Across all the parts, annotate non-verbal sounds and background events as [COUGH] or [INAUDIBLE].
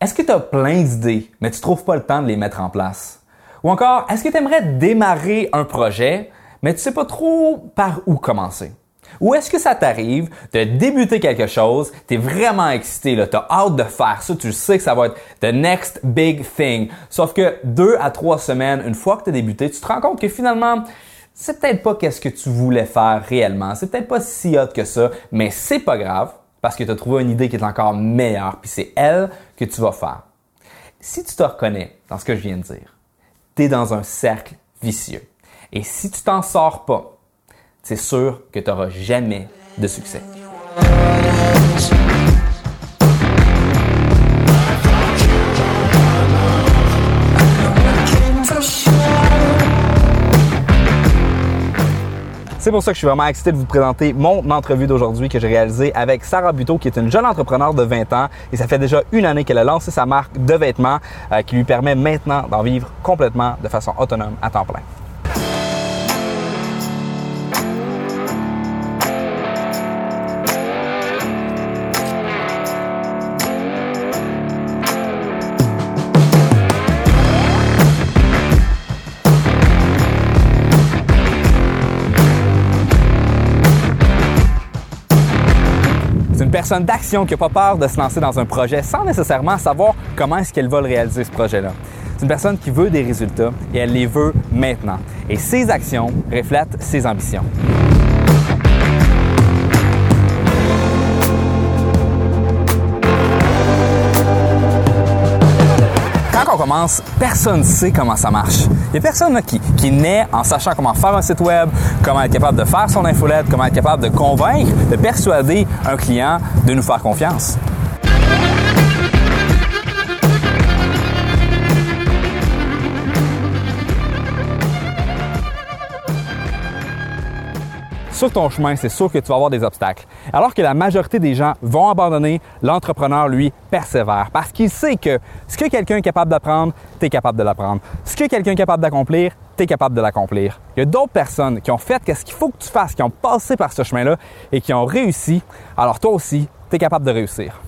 Est-ce que tu as plein d'idées, mais tu trouves pas le temps de les mettre en place? Ou encore, est-ce que tu aimerais démarrer un projet, mais tu sais pas trop par où commencer? Ou est-ce que ça t'arrive de débuter quelque chose, tu es vraiment excité, tu as hâte de faire ça, tu sais que ça va être the next big thing. Sauf que deux à trois semaines, une fois que tu as débuté, tu te rends compte que finalement, c'est peut-être pas qu'est-ce que tu voulais faire réellement, c'est peut-être pas si hot que ça, mais c'est pas grave parce que tu as trouvé une idée qui est encore meilleure, puis c'est elle que tu vas faire. Si tu te reconnais dans ce que je viens de dire, tu es dans un cercle vicieux. Et si tu t'en sors pas, c'est sûr que tu n'auras jamais de succès. C'est pour ça que je suis vraiment excité de vous présenter mon entrevue d'aujourd'hui que j'ai réalisée avec Sarah Buteau, qui est une jeune entrepreneur de 20 ans. Et ça fait déjà une année qu'elle a lancé sa marque de vêtements euh, qui lui permet maintenant d'en vivre complètement de façon autonome à temps plein. Personne d'action qui n'a pas peur de se lancer dans un projet sans nécessairement savoir comment est-ce qu'elle va le réaliser, ce projet-là. C'est une personne qui veut des résultats et elle les veut maintenant. Et ses actions reflètent ses ambitions. Personne ne sait comment ça marche. Il y a personne qui, qui naît en sachant comment faire un site web, comment être capable de faire son infolette, comment être capable de convaincre, de persuader un client de nous faire confiance. Sur ton chemin, c'est sûr que tu vas avoir des obstacles. Alors que la majorité des gens vont abandonner, l'entrepreneur, lui, persévère parce qu'il sait que ce que quelqu'un est capable d'apprendre, tu es capable de l'apprendre. Ce que quelqu'un est capable d'accomplir, tu es capable de l'accomplir. Il y a d'autres personnes qui ont fait ce qu'il faut que tu fasses, qui ont passé par ce chemin-là et qui ont réussi. Alors toi aussi, tu es capable de réussir.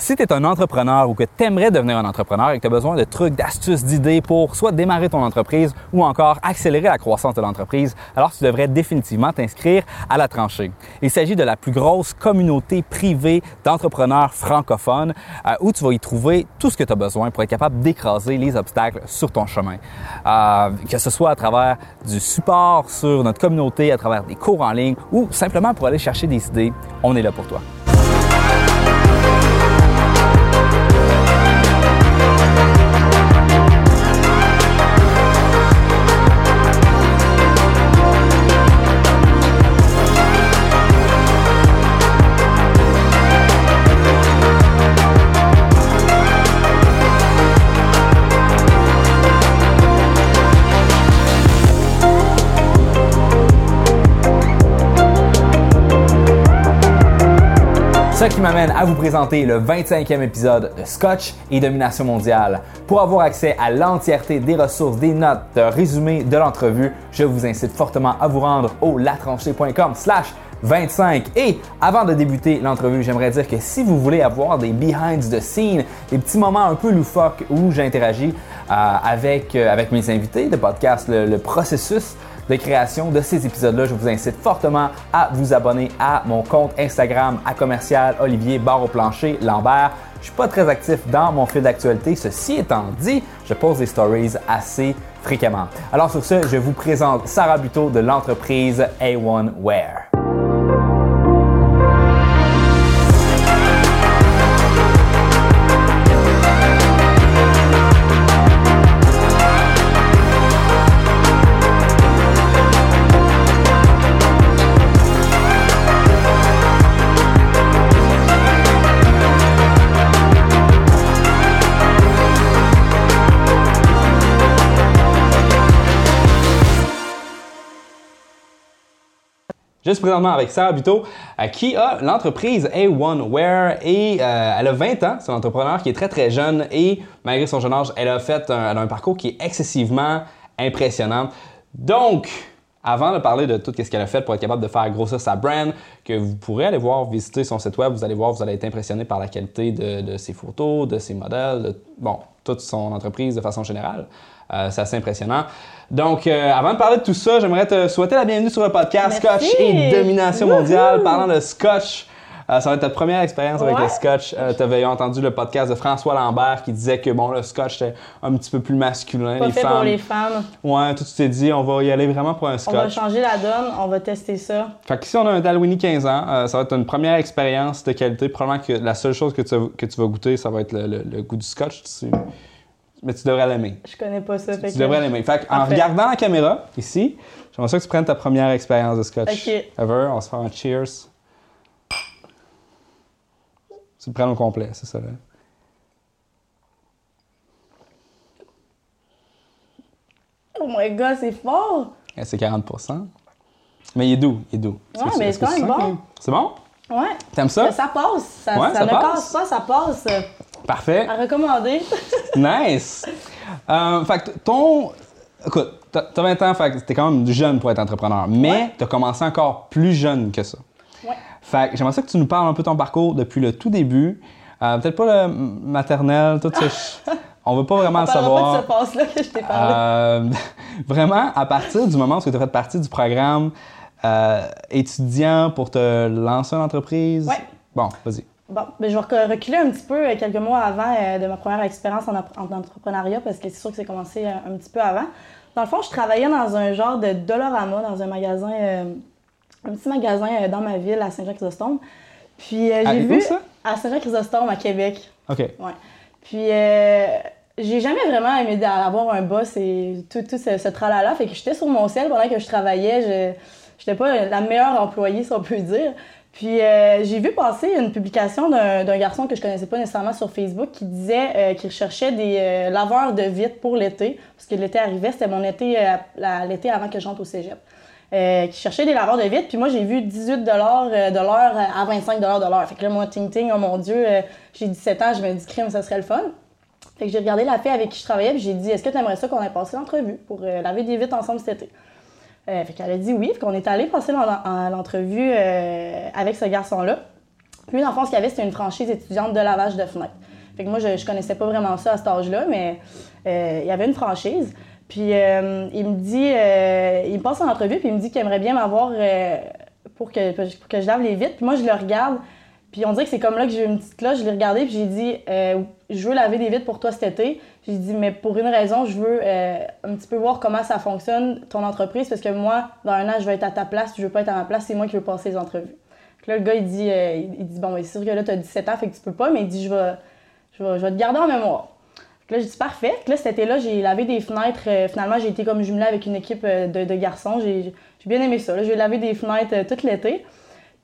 Si tu es un entrepreneur ou que tu aimerais devenir un entrepreneur et que tu as besoin de trucs, d'astuces, d'idées pour soit démarrer ton entreprise ou encore accélérer la croissance de l'entreprise, alors tu devrais définitivement t'inscrire à la tranchée. Il s'agit de la plus grosse communauté privée d'entrepreneurs francophones euh, où tu vas y trouver tout ce que tu as besoin pour être capable d'écraser les obstacles sur ton chemin. Euh, que ce soit à travers du support sur notre communauté, à travers des cours en ligne ou simplement pour aller chercher des idées, on est là pour toi. Ce qui m'amène à vous présenter le 25e épisode de Scotch et Domination mondiale. Pour avoir accès à l'entièreté des ressources, des notes, de résumé de l'entrevue, je vous incite fortement à vous rendre au latranchée.com slash 25. Et avant de débuter l'entrevue, j'aimerais dire que si vous voulez avoir des behind the scenes, des petits moments un peu loufoques où j'interagis euh, avec, euh, avec mes invités de podcast, le processus de création de ces épisodes-là, je vous incite fortement à vous abonner à mon compte Instagram à commercial Olivier Barre au plancher Lambert. Je suis pas très actif dans mon fil d'actualité. Ceci étant dit, je pose des stories assez fréquemment. Alors sur ce, je vous présente Sarah Buteau de l'entreprise A1 Wear. Juste présentement avec Sarah Buteau, euh, qui a l'entreprise A1 Wear et euh, elle a 20 ans. C'est un entrepreneur qui est très très jeune et malgré son jeune âge, elle a fait un, un parcours qui est excessivement impressionnant. Donc, avant de parler de tout ce qu'elle a fait pour être capable de faire grossir sa brand, que vous pourrez aller voir, visiter son site web, vous allez voir, vous allez être impressionné par la qualité de, ses photos, de ses modèles, de, bon, toute son entreprise de façon générale. Euh, c'est assez impressionnant. Donc, euh, avant de parler de tout ça, j'aimerais te souhaiter la bienvenue sur le podcast Scotch et Domination mondiale. Parlant de Scotch, euh, ça va être ta première expérience avec le scotch. Tu avais entendu le podcast de François Lambert qui disait que bon, le scotch était un petit peu plus masculin. Pas fait pour les femmes. Ouais, tout tu t'es dit, on va y aller vraiment pour un scotch. On va changer la donne, on va tester ça. Fait qu'ici, on a un Dalwini 15 ans. Ça va être une première expérience de qualité. Probablement que la seule chose que tu, que tu vas goûter, ça va être le, goût du scotch. Mais tu devrais l'aimer. Je connais pas ça. Tu, devrais l'aimer. Fait en regardant la caméra, ici, j'aimerais ça que tu prennes ta première expérience de scotch. OK. Ever. On va se faire un cheers. Tu le prends au complet, c'est ça. Là. Oh my god, c'est fort! C'est 40% Mais il est doux, il est doux. Ouais, mais c'est quand même bon. C'est bon? Ouais. T'aimes ça? ça passe. Ça, ça, ne casse pas, ça passe. Parfait. À recommander. [LAUGHS] nice. Euh, fait que ton. Écoute, t'as 20 ans, fait que t'es quand même jeune pour être entrepreneur, mais t'as commencé encore plus jeune que ça. Fait que j'aimerais ça que tu nous parles un peu de ton parcours depuis le tout début. Euh, peut-être pas le maternel, tout ça. [LAUGHS] On veut pas vraiment On le savoir. Pas de ce passe-là que je t'ai parlé. Euh, [LAUGHS] vraiment, à partir du moment où tu as fait partie du programme euh, étudiant pour te lancer une entreprise? Ouais. Bon, vas-y. Bon, ben, je vais reculer un petit peu quelques mois avant de ma première expérience en, entrepreneuriat parce que c'est sûr que c'est commencé un petit peu avant. Dans le fond, je travaillais dans un genre de Dolorama, dans un magasin un petit magasin euh, dans ma ville, à Saint-Jean-Chrysostome. Puis euh, j'ai vu. ça? À Saint-Jean-Chrysostome, à Québec. OK. Ouais. Puis euh, j'ai jamais vraiment aimé avoir un boss et tout, tout ce, tralala. Fait que j'étais sur mon ciel pendant que je travaillais. Je n'étais pas la meilleure employée, si on peut dire. Puis j'ai vu passer une publication d'un garçon que je connaissais pas nécessairement sur Facebook qui disait qu'il recherchait des laveurs de vitres pour l'été. Parce que l'été arrivait, c'était mon été, l'été avant que je rentre au cégep. Euh, qui cherchait des laveurs de vitre. Puis moi, j'ai vu 18 euh, de l'heure à 25 de l'heure. Fait que là, moi, ting ting, oh mon Dieu, euh, j'ai 17 ans, je me dis crime, ça serait le fun. Fait que j'ai regardé la fille avec qui je travaillais, puis j'ai dit, est-ce que tu aimerais ça qu'on ait passé l'entrevue pour laver des vitres ensemble cet été? Fait qu'elle a dit oui, fait qu'on est allé passer l'entrevue avec ce garçon-là. Puis, dans le fond, ce qu'il y avait, c'était une franchise étudiante de lavage de fenêtres. Fait que moi, je, je connaissais pas vraiment ça à cet âge-là, mais il y avait une franchise. Puis euh, il me dit, euh, il me passe en entrevue, puis il me dit qu'il aimerait bien m'avoir euh, pour, que, pour que je lave les vitres. Puis moi, je le regarde, puis on dirait que c'est comme là que j'ai eu une petite cloche. Je l'ai regardé, puis j'ai dit, je veux laver des vitres pour toi cet été. J'ai dit, mais pour une raison, je veux un petit peu voir comment ça fonctionne, ton entreprise, parce que moi, dans un an, je vais être à ta place, je veux pas être à ma place, c'est moi qui veux passer les entrevues. Puis là, le gars, il dit, il dit bon, c'est sûr que là, tu as 17 ans, fait que tu peux pas, mais il dit, je vais, je vais, te garder en mémoire. Là, j'ai dit parfait. Là, cet été-là, j'ai lavé des fenêtres. Euh, finalement, j'ai été comme jumelée avec une équipe euh, de, garçons. J'ai bien aimé ça. J'ai lavé des fenêtres euh, tout l'été.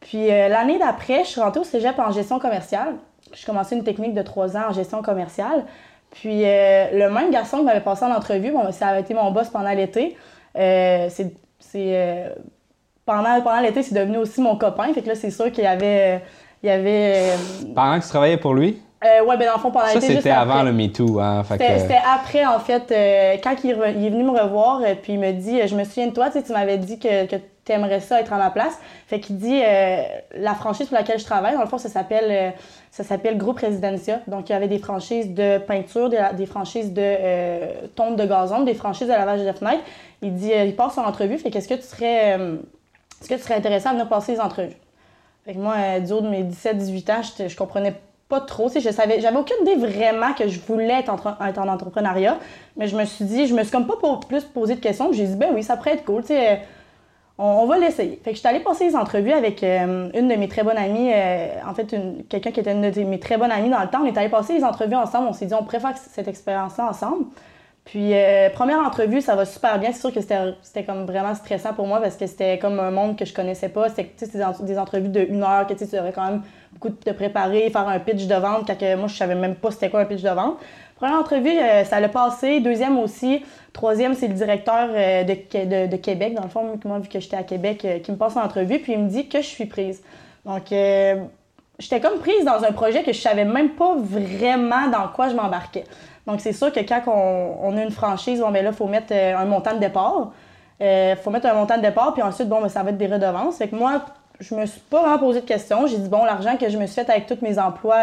Puis l'année d'après, je suis rentrée au cégep en gestion commerciale. J'ai commencé une technique de trois ans en gestion commerciale. Puis le même garçon qui m'avait passé en entrevue, bon, ça avait été mon boss pendant l'été. c'est pendant, pendant l'été, c'est devenu aussi mon copain. Fait que là, c'est sûr qu'il y avait. il y avait pendant que tu travaillais pour lui? Euh, ouais, ben dans le fond, pendant Ça, c'était avant le MeToo. Hein, c'était après, en fait, euh, quand il, est venu me revoir, euh, puis il me dit Je me souviens de toi, tu m'avais dit que, que tu aimerais ça être à ma place. Fait qu'il dit La franchise pour laquelle je travaille, dans le fond, ça s'appelle ça s'appelle Groupe Residencia. Donc, il y avait des franchises de peinture, des, franchises de tonte de gazon, des franchises de lavage de fenêtres. Il dit Il passe en entrevue, fait qu'est-ce que tu serais. est-ce que tu serais intéressé à venir passer les entrevues? Fait que moi, du haut de mes 17-18 ans, je, je comprenais pas trop. Je savais, j'avais aucune idée vraiment que je voulais être, en entrepreneuriat, mais je me suis dit, je me suis comme pas plus posé de questions. J'ai dit, ben oui, ça pourrait être cool, tu sais, on, va l'essayer. Fait que je suis allée passer les entrevues avec euh, une de mes très bonnes amies, euh, en fait, quelqu'un qui était une de mes très bonnes amies dans le temps. On est allé passer les entrevues ensemble. On s'est dit, on préfère cette expérience-là ensemble. Puis, euh, première entrevue, ça va super bien. C'est sûr que c'était comme vraiment stressant pour moi parce que c'était comme un monde que je connaissais pas. C'était des, entrevues de une heure que tu devrais quand même beaucoup te préparer, faire un pitch de vente. Quand moi, je savais même pas c'était quoi un pitch de vente. Première entrevue, euh, ça l'a passé. Deuxième aussi. Troisième, c'est le directeur euh, de, de, Québec, dans le fond, moi, vu que j'étais à Québec, qui me passe en entrevue, puis il me dit que je suis prise. Donc, j'étais comme prise dans un projet que je savais même pas vraiment dans quoi je m'embarquais. Donc, c'est sûr que quand on, a une franchise, bon, ben là, il faut mettre euh, un montant de départ. Il faut mettre un montant de départ, puis ensuite, bon, ben, ça va être des redevances. Fait que moi, je me suis pas vraiment posé de questions. J'ai dit, bon, l'argent que je me suis fait avec tous mes emplois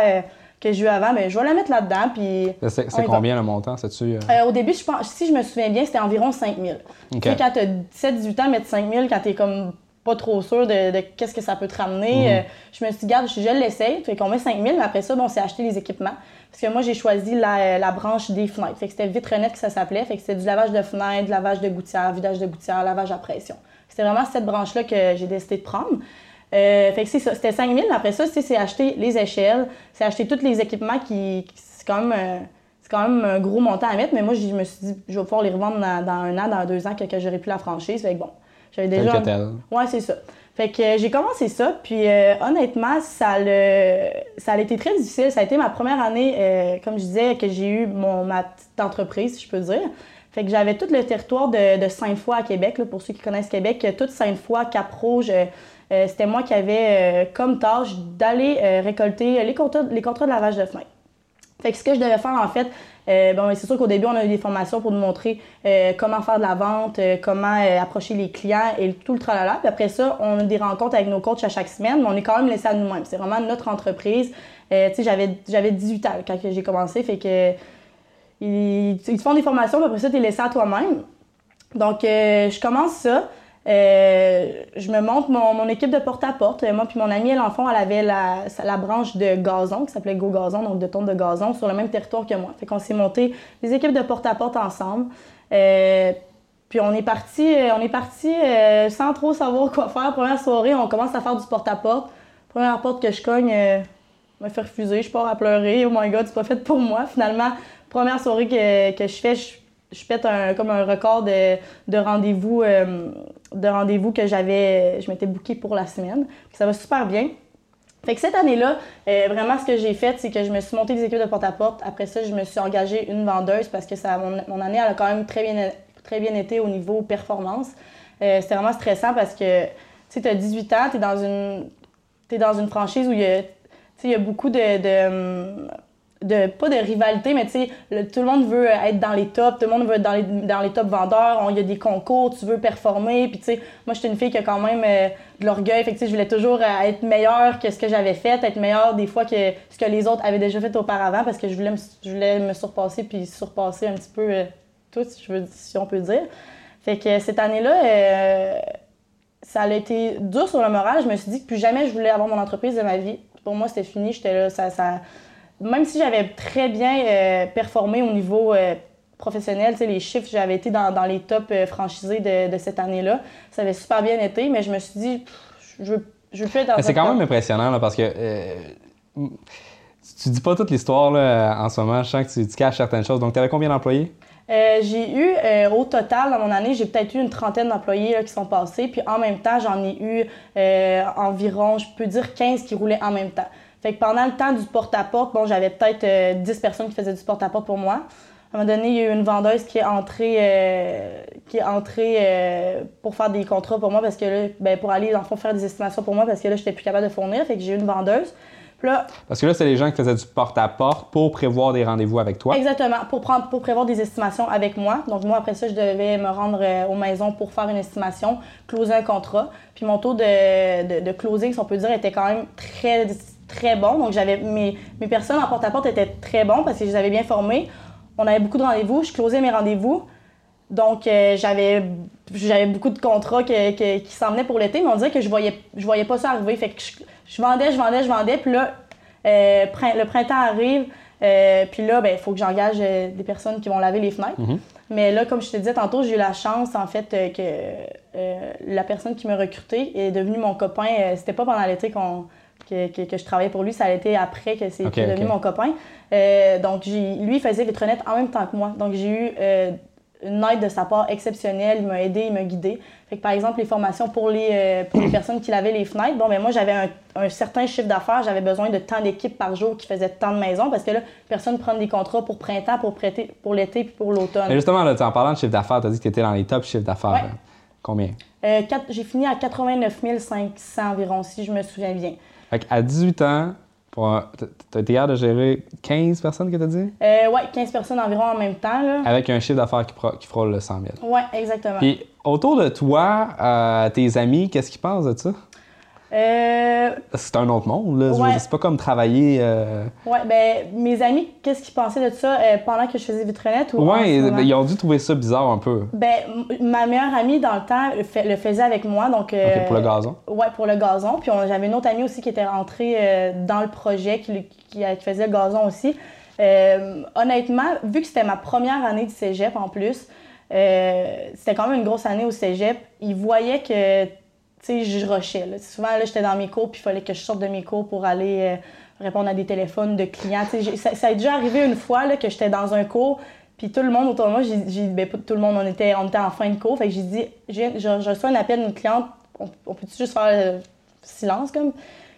que j'ai eu avant, mais je vais la mettre là-dedans. Puis c'est combien le montant? -tu, au début, je pense, si je me souviens bien, c'était environ 5 000. Tu sais, quand tu as 17-18 ans, mettre 5 000 quand tu es comme pas trop sûr de, qu'est-ce que ça peut te ramener. Mhm. Euh, je me suis dit, garde, je, je l'essaye. Fait qu'on met 5 000, mais après ça, bon, c'est acheter les équipements. Parce que moi, j'ai choisi la, branche des fenêtres. Fait que c'était vitrenette que ça s'appelait. Fait que c'était du lavage de fenêtres, du lavage de gouttières, vidage de gouttières, lavage à pression. C'était vraiment cette branche-là que j'ai décidé de prendre. Euh, fait que c'est ça, c'était 5 000. Après ça, c'est acheter les échelles, c'est acheter tous les équipements qui. c'est quand même. Euh, quand même un gros montant à mettre, mais moi, je me suis dit, je vais pouvoir les revendre dans, un an, dans deux ans, que, que j'aurai plus la franchise. Fait que bon, j'avais déjà. Ouais, c'est ça. Fait que euh, j'ai commencé ça, puis euh, honnêtement, ça, le... ça a été très difficile. Ça a été ma première année, euh, comme je disais, que j'ai eu mon, ma petite entreprise, si je peux dire. Fait que j'avais tout le territoire de, de Sainte-Foy à Québec, là, pour ceux qui connaissent Québec, toute Sainte-Foy, Cap-Rouge. C'était moi qui avais comme tâche d'aller récolter les contrats, les contrats de lavage de fenêtres. Fait que ce que je devais faire, en fait, euh, bon, c'est sûr qu'au début, on a eu des formations pour nous montrer euh, comment faire de la vente, euh, comment approcher les clients et tout le tralala. Puis après ça, on a des rencontres avec nos coachs à chaque semaine, mais on est quand même laissé à nous-mêmes. C'est vraiment notre entreprise. j'avais, j'avais 18 ans quand j'ai commencé, fait que ils, ils, te font des formations, puis après ça, tu es laissé à toi-même. Donc, je commence ça. Euh, je me montre mon, équipe de porte-à-porte. Moi puis mon amie, l'enfant, elle avait la, la, branche de gazon qui s'appelait Go Gazon, donc de tonne de gazon, sur le même territoire que moi. Fait qu'on s'est monté des équipes de porte-à-porte ensemble. Euh, puis on est parti, on est parti euh, sans trop savoir quoi faire. Première soirée, on commence à faire du porte-à-porte. Première porte que je cogne, me fait refuser, je pars à pleurer. Oh my god, c'est pas fait pour moi. Finalement, première soirée que, que je fais, je je pète un, comme un record de, de rendez-vous euh, de rendez-vous que j'avais je m'étais booké pour la semaine. ça va super bien. Fait que cette année-là, euh, vraiment ce que j'ai fait, c'est que je me suis monté des équipes de porte-à-porte. Après ça, je me suis engagée une vendeuse parce que ça, mon, année elle a quand même très bien, très bien été au niveau performance. Euh, c'était vraiment stressant parce que tu as 18 ans, tu es dans une es dans une franchise où il y a, il y a beaucoup de hum, de pas de rivalité, mais tu sais, tout le monde veut être dans les tops, tout le monde veut être dans les, dans les top vendeurs, il y a des concours, tu veux performer, puis tu sais, moi j'étais une fille qui a quand même euh, de l'orgueil, fait que je voulais toujours euh, être meilleure que ce que j'avais fait, être meilleure des fois que ce que les autres avaient déjà fait auparavant, parce que je voulais me, je voulais me surpasser puis surpasser un petit peu euh, tout, si, je veux, si on peut dire. Fait que cette année-là, ça a été dur sur le moral. Je me suis dit que plus jamais je voulais avoir mon entreprise de ma vie. Pour moi, c'était fini. J'étais là, ça, ça, même si j'avais très bien euh, performé au niveau euh, professionnel, les chiffres, j'avais été dans, les tops euh, franchisés de, cette année-là. Ça avait super bien été, mais je me suis dit, je veux, je veux plus être dans C'est quand même impressionnant parce que tu dis pas toute l'histoire en ce moment. Je sens que tu, caches certaines choses. Donc, tu avais combien d'employés? j'ai eu, au total, dans mon année, j'ai peut-être eu une trentaine d'employés qui sont passés. Puis en même temps, j'en ai eu environ, je peux dire 15 qui roulaient en même temps. Fait que pendant le temps du porte-à-porte, bon, j'avais peut-être 10 euh, personnes qui faisaient du porte-à-porte pour moi. À un moment donné, il y a eu une vendeuse qui est entrée, euh, qui est entrée euh, pour faire des contrats pour moi parce que là, ben, pour aller dans fond faire des estimations pour moi parce que là, j'étais plus capable de fournir. Fait que j'ai eu une vendeuse. Là, parce que là, c'est les gens qui faisaient du porte-à-porte pour prévoir des rendez-vous avec toi. Exactement, pour, prendre, pour prévoir des estimations avec moi. Donc, moi, après ça, je devais me rendre aux maisons pour faire une estimation, closer un contrat. Puis mon taux de, de, de closing, si on peut dire, était quand même très très bon. Donc, j'avais mes, mes personnes en porte-à-porte étaient très bons parce que je les avais bien formés. On avait beaucoup de rendez-vous. Je closais mes rendez-vous. Donc, euh, j'avais, j'avais beaucoup de contrats qui s'en venaient pour l'été, mais on dirait que je voyais, je voyais pas ça arriver. Fait que je, vendais, je vendais, je vendais. Puis là, euh, le printemps arrive. Euh, puis là, il ben, faut que j'engage des personnes qui vont laver les fenêtres. Mm-hmm. Mais là, comme je te disais tantôt, j'ai eu la chance, en fait, que la personne qui m'a recruté est devenue mon copain. C'était pas pendant l'été qu'on que, je travaillais pour lui, ça a été après que c'est devenu mon copain. Euh, donc, lui, il faisait Vitronette en même temps que moi. Donc, j'ai eu euh, une aide de sa part exceptionnelle. Il m'a aidé, il m'a guidé. Fait que, par exemple, les formations pour les, euh, pour les personnes qui lavaient les fenêtres, bon, ben moi, j'avais un, certain chiffre d'affaires. J'avais besoin de tant d'équipes par jour qui faisaient tant de maisons parce que là, personne ne prend des contrats pour printemps, pour, prêter, pour l'été puis pour l'automne. justement, là, en parlant de chiffre d'affaires, tu as dit que tu étais dans les top chiffres d'affaires. Combien? j'ai fini à 89 500 environ, si je me souviens bien. Fait à 18 ans, T'as été capable de gérer 15 personnes que t'as dit? Euh, ouais, 15 personnes environ en même temps. Là. Avec un chiffre d'affaires qui, qui frôle le 100 000. Ouais, exactement. Puis autour de toi, euh, tes amis, qu'est-ce qu'ils pensent de ça? Euh, c'est un autre monde, là. Ouais. C'est pas comme travailler. euh, ouais, ben, mes amis, qu'est-ce qu'ils pensaient de ça euh, pendant que je faisais Vitrenette ou Ouais, ils ont dû trouver ça bizarre un peu. Ben, ma meilleure amie dans le temps le, fait- le faisait avec moi, donc... euh, pour le gazon. Ouais, pour le gazon. Puis j'avais une autre amie aussi qui était rentrée dans le projet, qui, qui- qui faisait le gazon aussi. Honnêtement, vu que c'était ma première année de cégep en plus, c'était quand même une grosse année au cégep, ils voyaient que, sais, je rushais. Souvent, là, j'étais dans mes cours, puis il fallait que je sorte de mes cours pour aller euh, répondre à des téléphones de clients. Ça, ça est déjà arrivé une fois là, que j'étais dans un cours, puis tout le monde autour de moi, j'ai ben, tout le monde, on était, en fin de cours, fait que j'ai dit, je, reçois un appel d'une cliente, on, peut-tu juste faire euh, silence comme?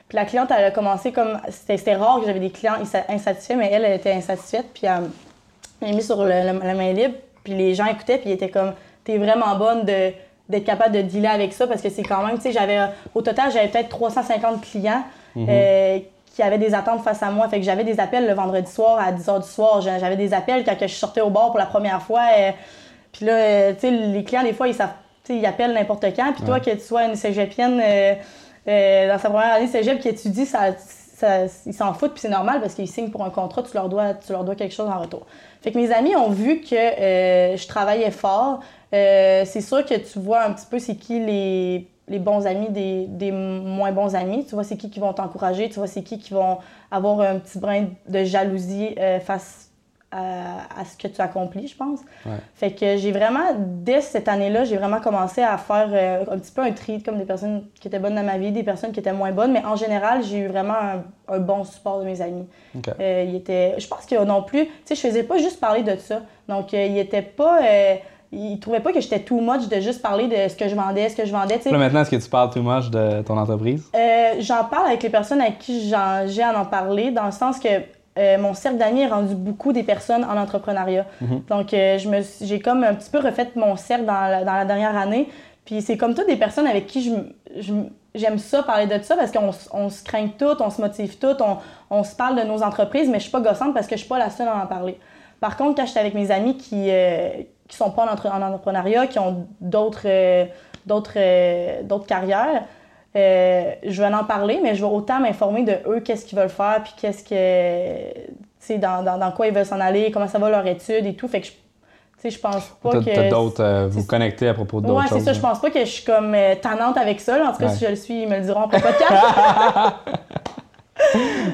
Puis la cliente, elle a commencé comme, c'était rare que j'avais des clients insa- insatisfaits, mais elle, elle était insatisfaite, puis elle, elle m'a mis sur le- le- la main libre, puis les gens écoutaient, puis ils étaient comme, t'es vraiment bonne de d'être capable de dealer avec ça parce que c'est quand même, tu sais, j'avais, au total, j'avais peut-être 350 clients euh, qui avaient des attentes face à moi. Fait que j'avais des appels le vendredi soir à 10h du soir. J'a- J'avais des appels quand je sortais au bar pour la première fois. euh, puis là, euh, tu sais, les clients, des fois, ils savent, ils appellent n'importe quand. Puis toi, que tu sois une cégepienne dans sa première année cégep qui étudie, ça, ça- ils s'en foutent, puis c'est normal parce qu'ils signent pour un contrat, tu leur, dois, tu leur dois quelque chose en retour. Fait que mes amis ont vu que je travaillais fort. Euh, c'est sûr que tu vois un petit peu c'est qui les, les bons amis des, des moins bons amis. Tu vois c'est qui qui vont t'encourager, tu vois c'est qui qui vont avoir un petit brin de jalousie euh, face à, à ce que tu accomplis, je pense. Ouais. Fait que j'ai vraiment, dès cette année-là, j'ai vraiment commencé à faire euh, un petit peu un tri, comme des personnes qui étaient bonnes dans ma vie, des personnes qui étaient moins bonnes, mais en général, j'ai eu vraiment un, un bon support de mes amis. Euh, il était, je pense que non plus, tu sais, je faisais pas juste parler de ça. Donc, euh, il était pas, euh, il trouvait pas que j'étais too much de juste parler de ce que je vendais, ce que je vendais, tu sais. Là, maintenant, est-ce que tu parles too much de ton entreprise? Euh, j'en parle avec les personnes avec qui j'ai à en parler, dans le sens que euh, mon cercle d'amis est rendu beaucoup des personnes en entrepreneuriat. Donc, euh, je me suis- j'ai comme un petit peu refait mon cercle dans la, dans la dernière année. Puis c'est comme toutes des personnes avec qui je je j'aime ça, parler de ça, parce qu'on on se craint toutes, on se motive toutes, on, on se parle de nos entreprises, mais je suis pas gossante parce que je suis pas la seule à en parler. Par contre, quand j'étais avec mes amis qui, euh, qui sont pas en, entre- en entrepreneuriat, qui ont d'autres euh, d'autres euh, carrières, euh, je vais en parler, mais je vais autant m'informer de eux, qu'est-ce qu'ils veulent faire, puis qu'est-ce que. Dans, dans, dans quoi ils veulent s'en aller, comment ça va leur étude et tout. Fait que je. Je pense pas que. d'autres. euh, vous connectez à propos d'autres Ouais, c'est ça. Je pense pas que je suis comme euh, tannante avec ça. là. En tout cas, Ouais. si je le suis, ils me le diront après le podcast. [LAUGHS]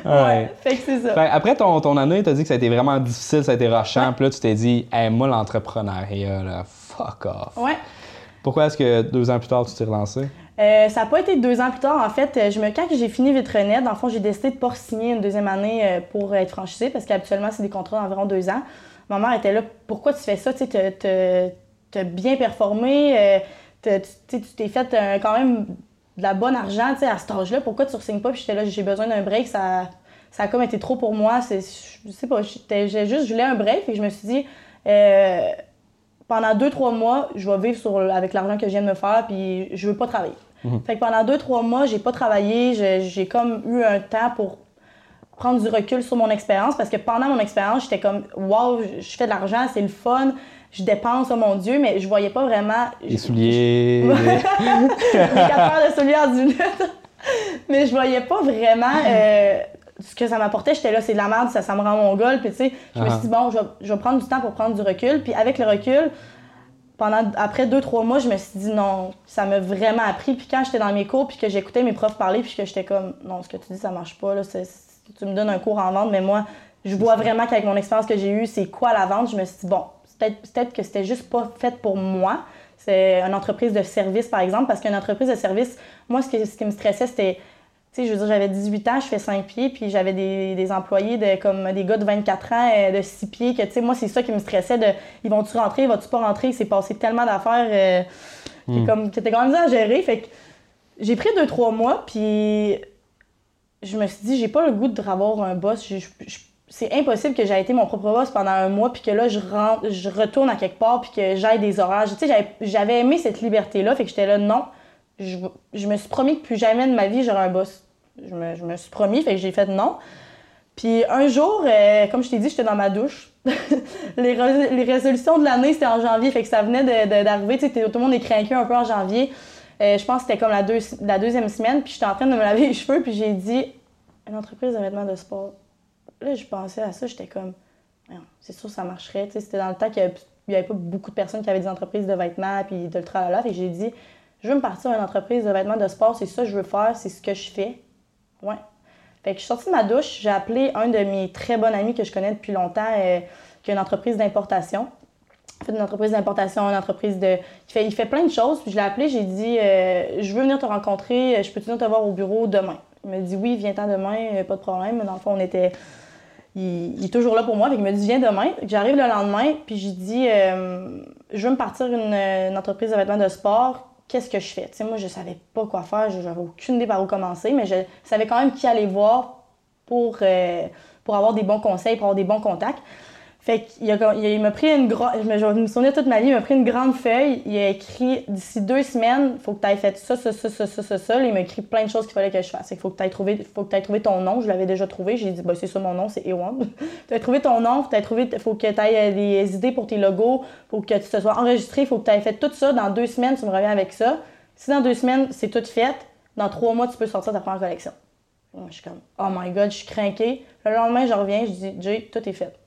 Ouais. Fait que c'est ça. Fait, après ton, ton année, tu as dit que ça a été vraiment difficile, ça a été rushant. Puis là, tu t'es dit, hey, moi, l'entrepreneuriat, là, fuck off. Ouais. Pourquoi est-ce que deux ans plus tard, tu t'es relancé? Euh, ça n'a pas été deux ans plus tard. En fait, je me, quand j'ai fini Vitrenet, dans le fond, j'ai décidé de ne pas signer une deuxième année euh, pour être franchisée parce qu'habituellement, c'est des contrats d'environ deux ans. Ma mère était là, pourquoi tu fais ça? Tu as bien performé, euh, t'as- tu sais, t'es fait quand même de la bonne argent tu sais, à cet âge-là. Pourquoi tu ne pas? Puis j'étais là, j'ai besoin d'un break. Ça, ça a comme été trop pour moi. C'est- Je sais pas, j'étais- j'ai juste, je voulais un break. Et je me suis dit, euh, pendant deux, trois mois, je vais vivre sur, avec l'argent que je viens de me faire, puis je veux pas travailler. Fait que pendant deux, trois mois, j'ai pas travaillé, j'ai j'ai comme eu un temps pour prendre du recul sur mon expérience, parce que pendant mon expérience, j'étais comme, wow, je fais de l'argent, c'est le fun, je dépense, oh mon Dieu, mais je voyais pas vraiment. Les souliers. [LAUGHS] J'ai quatre de souliers en 10 minutes. Mais je voyais pas vraiment euh, ce que ça m'apportait. J'étais là, c'est de la merde, ça, ça me rend mon goal. Puis tu sais, je me Ah. suis dit, bon, je vais, je vais prendre du temps pour prendre du recul. Puis avec le recul, pendant, après deux, trois mois, je me suis dit, non, ça m'a vraiment appris. Puis quand j'étais dans mes cours, puis que j'écoutais mes profs parler, puis que j'étais comme, non, ce que tu dis, ça marche pas. Là, c'est- c'est- tu me donnes un cours en vente, mais moi, je vois vraiment qu'avec mon expérience que j'ai eue, c'est quoi la vente? Je me suis dit, bon, peut-être que c'était juste pas fait pour moi. C'est une entreprise de service, par exemple, parce qu'une entreprise de service, moi, ce, qui me stressait, c'était, tu sais, je veux dire, j'avais 18 ans, je fais 5 pieds, puis j'avais des, des employés de, comme des gars de 24 ans, euh, de 6 pieds, que, tu sais, moi, c'est ça qui me stressait, de, ils vont-tu rentrer, vont-tu pas rentrer, il s'est passé tellement d'affaires, euh, qui, comme, qui étaient quand même à gérer, fait que j'ai pris 2-3 mois, puis je me suis dit, j'ai pas le goût de avoir un boss. Je- je- je- c'est impossible que j'ai été mon propre boss pendant un mois, puis que là, je, rentre, je retourne à quelque part, puis que j'aille des horaires. Tu sais, j'avais- aimé cette liberté-là, fait que j'étais là, non. Je, me suis promis que plus jamais de ma vie, j'aurais un boss. je me, je me suis promis, fait que j'ai fait non. Puis un jour, euh, comme je t'ai dit, j'étais dans ma douche. [LAUGHS] les, rés- les résolutions de l'année, c'était en janvier, fait que ça venait d'arriver. Tu sais, tout le monde est craqué un peu en janvier. Euh, je pense que c'était comme la, deux- la deuxième semaine, puis j'étais en train de me laver les cheveux, puis j'ai dit une entreprise de vêtements de sport. Là, je pensais à ça, j'étais comme, c'est sûr ça marcherait. C'était dans le temps qu'il n'y avait, pas beaucoup de personnes qui avaient des entreprises de vêtements, puis de le tralala. J'ai dit, je veux me partir d'une entreprise de vêtements de sport, c'est ça que je veux faire, c'est ce que je fais. Ouais. Fait que je suis sortie de ma douche, j'ai appelé un de mes très bons amis que je connais depuis longtemps, euh, qui a une entreprise d'importation. Il fait une entreprise d'importation, une entreprise de. Il fait, il fait plein de choses. Puis je l'ai appelé, j'ai dit euh, Je veux venir te rencontrer, je peux venir te voir au bureau demain. Il m'a dit Oui, viens-t'en demain, euh, pas de problème. Dans le fond, on était. Il, est toujours là pour moi. Fait il m'a dit Viens demain. J'arrive le lendemain, puis j'ai dit euh, Je veux me partir une, entreprise de vêtements de sport. Qu'est-ce que je fais? Moi, je savais pas quoi faire, j'avais aucune idée par où commencer, mais je savais quand même qui aller voir pour, euh, pour avoir des bons conseils, pour avoir des bons contacts. Fait qu'il il m'a pris une grande. Je je me souvenir toute ma vie, il m'a pris une grande feuille. Il a écrit d'ici deux semaines, il faut que tu aies fait ça, ça, ça, ça, ça, ça, ça. Il m'a écrit plein de choses qu'il fallait que je fasse. Il faut que tu aies trouvé, faut trouvé ton nom. Je l'avais déjà trouvé. J'ai dit, bah, c'est ça mon nom, c'est Ewan. tu as trouvé ton nom, il trouvé, faut que tu aies des idées pour tes logos, faut que tu te sois enregistré, faut que tu aies fait tout ça. Dans deux semaines, tu me reviens avec ça. Si dans deux semaines, c'est tout fait, dans trois mois, tu peux sortir ta première collection. Je suis comme, oh my god, je suis craquée. Le lendemain, je reviens, je dis, Jay, tout est fait.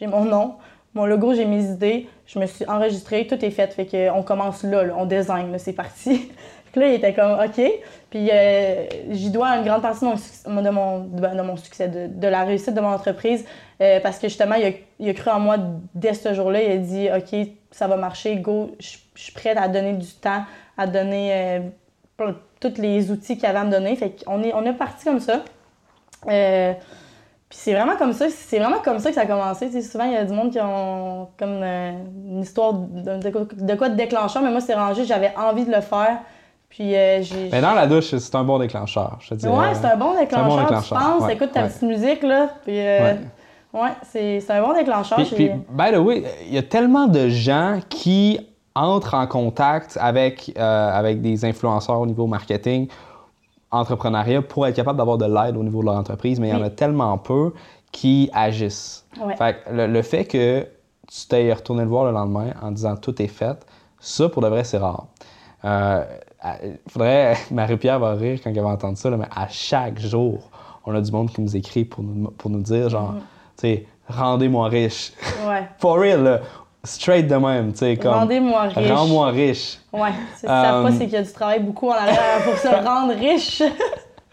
J'ai mon nom, mon logo, j'ai mes idées, je me suis enregistrée, tout est fait. Fait qu'on commence là, on design, là, c'est parti. [LAUGHS] Que là, il était comme, OK. Puis euh, j'y dois une grande partie de mon, suc- de mon, de, mon succès, de, la réussite de mon entreprise, euh, parce que justement, il a, il a cru en moi dès ce jour-là. Il a dit, OK, ça va marcher, go, je je suis prête à donner du temps, à donner euh, tous les outils qu'il avait à me donner. Fait qu'on est, on est parti comme ça. Puis c'est vraiment comme ça, c'est vraiment comme ça que ça a commencé. Souvent, il y a du monde qui ont comme euh, une histoire de, de quoi- de quoi de déclencheur, mais moi, c'est rangé, j'avais envie de le faire. Puis euh, j'ai. Mais dans la douche, c'est un bon déclencheur, je te dirais. Ouais, c'est un bon déclencheur. déclencheur, Tu penses, ouais, écoutes ta ouais. petite musique, là. Puis, euh, ouais, c'est c'est un bon déclencheur. Puis, puis, by the way, il y a tellement de gens qui entrent en contact avec, euh, avec des influenceurs au niveau marketing, entrepreneuriat, pour être capable d'avoir de l'aide au niveau de leur entreprise, mais il y en a tellement peu qui agissent. Ouais. Fait que le, le fait que tu t'aies retourné le voir le lendemain en disant tout est fait, ça, pour de vrai, c'est rare. Euh, faudrait, [LAUGHS] Marie-Pierre va rire quand elle va entendre ça, là, mais à chaque jour, on a du monde qui nous écrit pour nous, pour nous dire, genre, Mm-hmm. tu sais, rendez-moi riche. Ouais. [LAUGHS] For real, là. Straight de même, tu sais, comme. Rendez-moi riche. Rends-moi riche. Ouais. C'est ça, pas, c'est qu'il y a du travail beaucoup en arrière pour se [LAUGHS] rendre riche.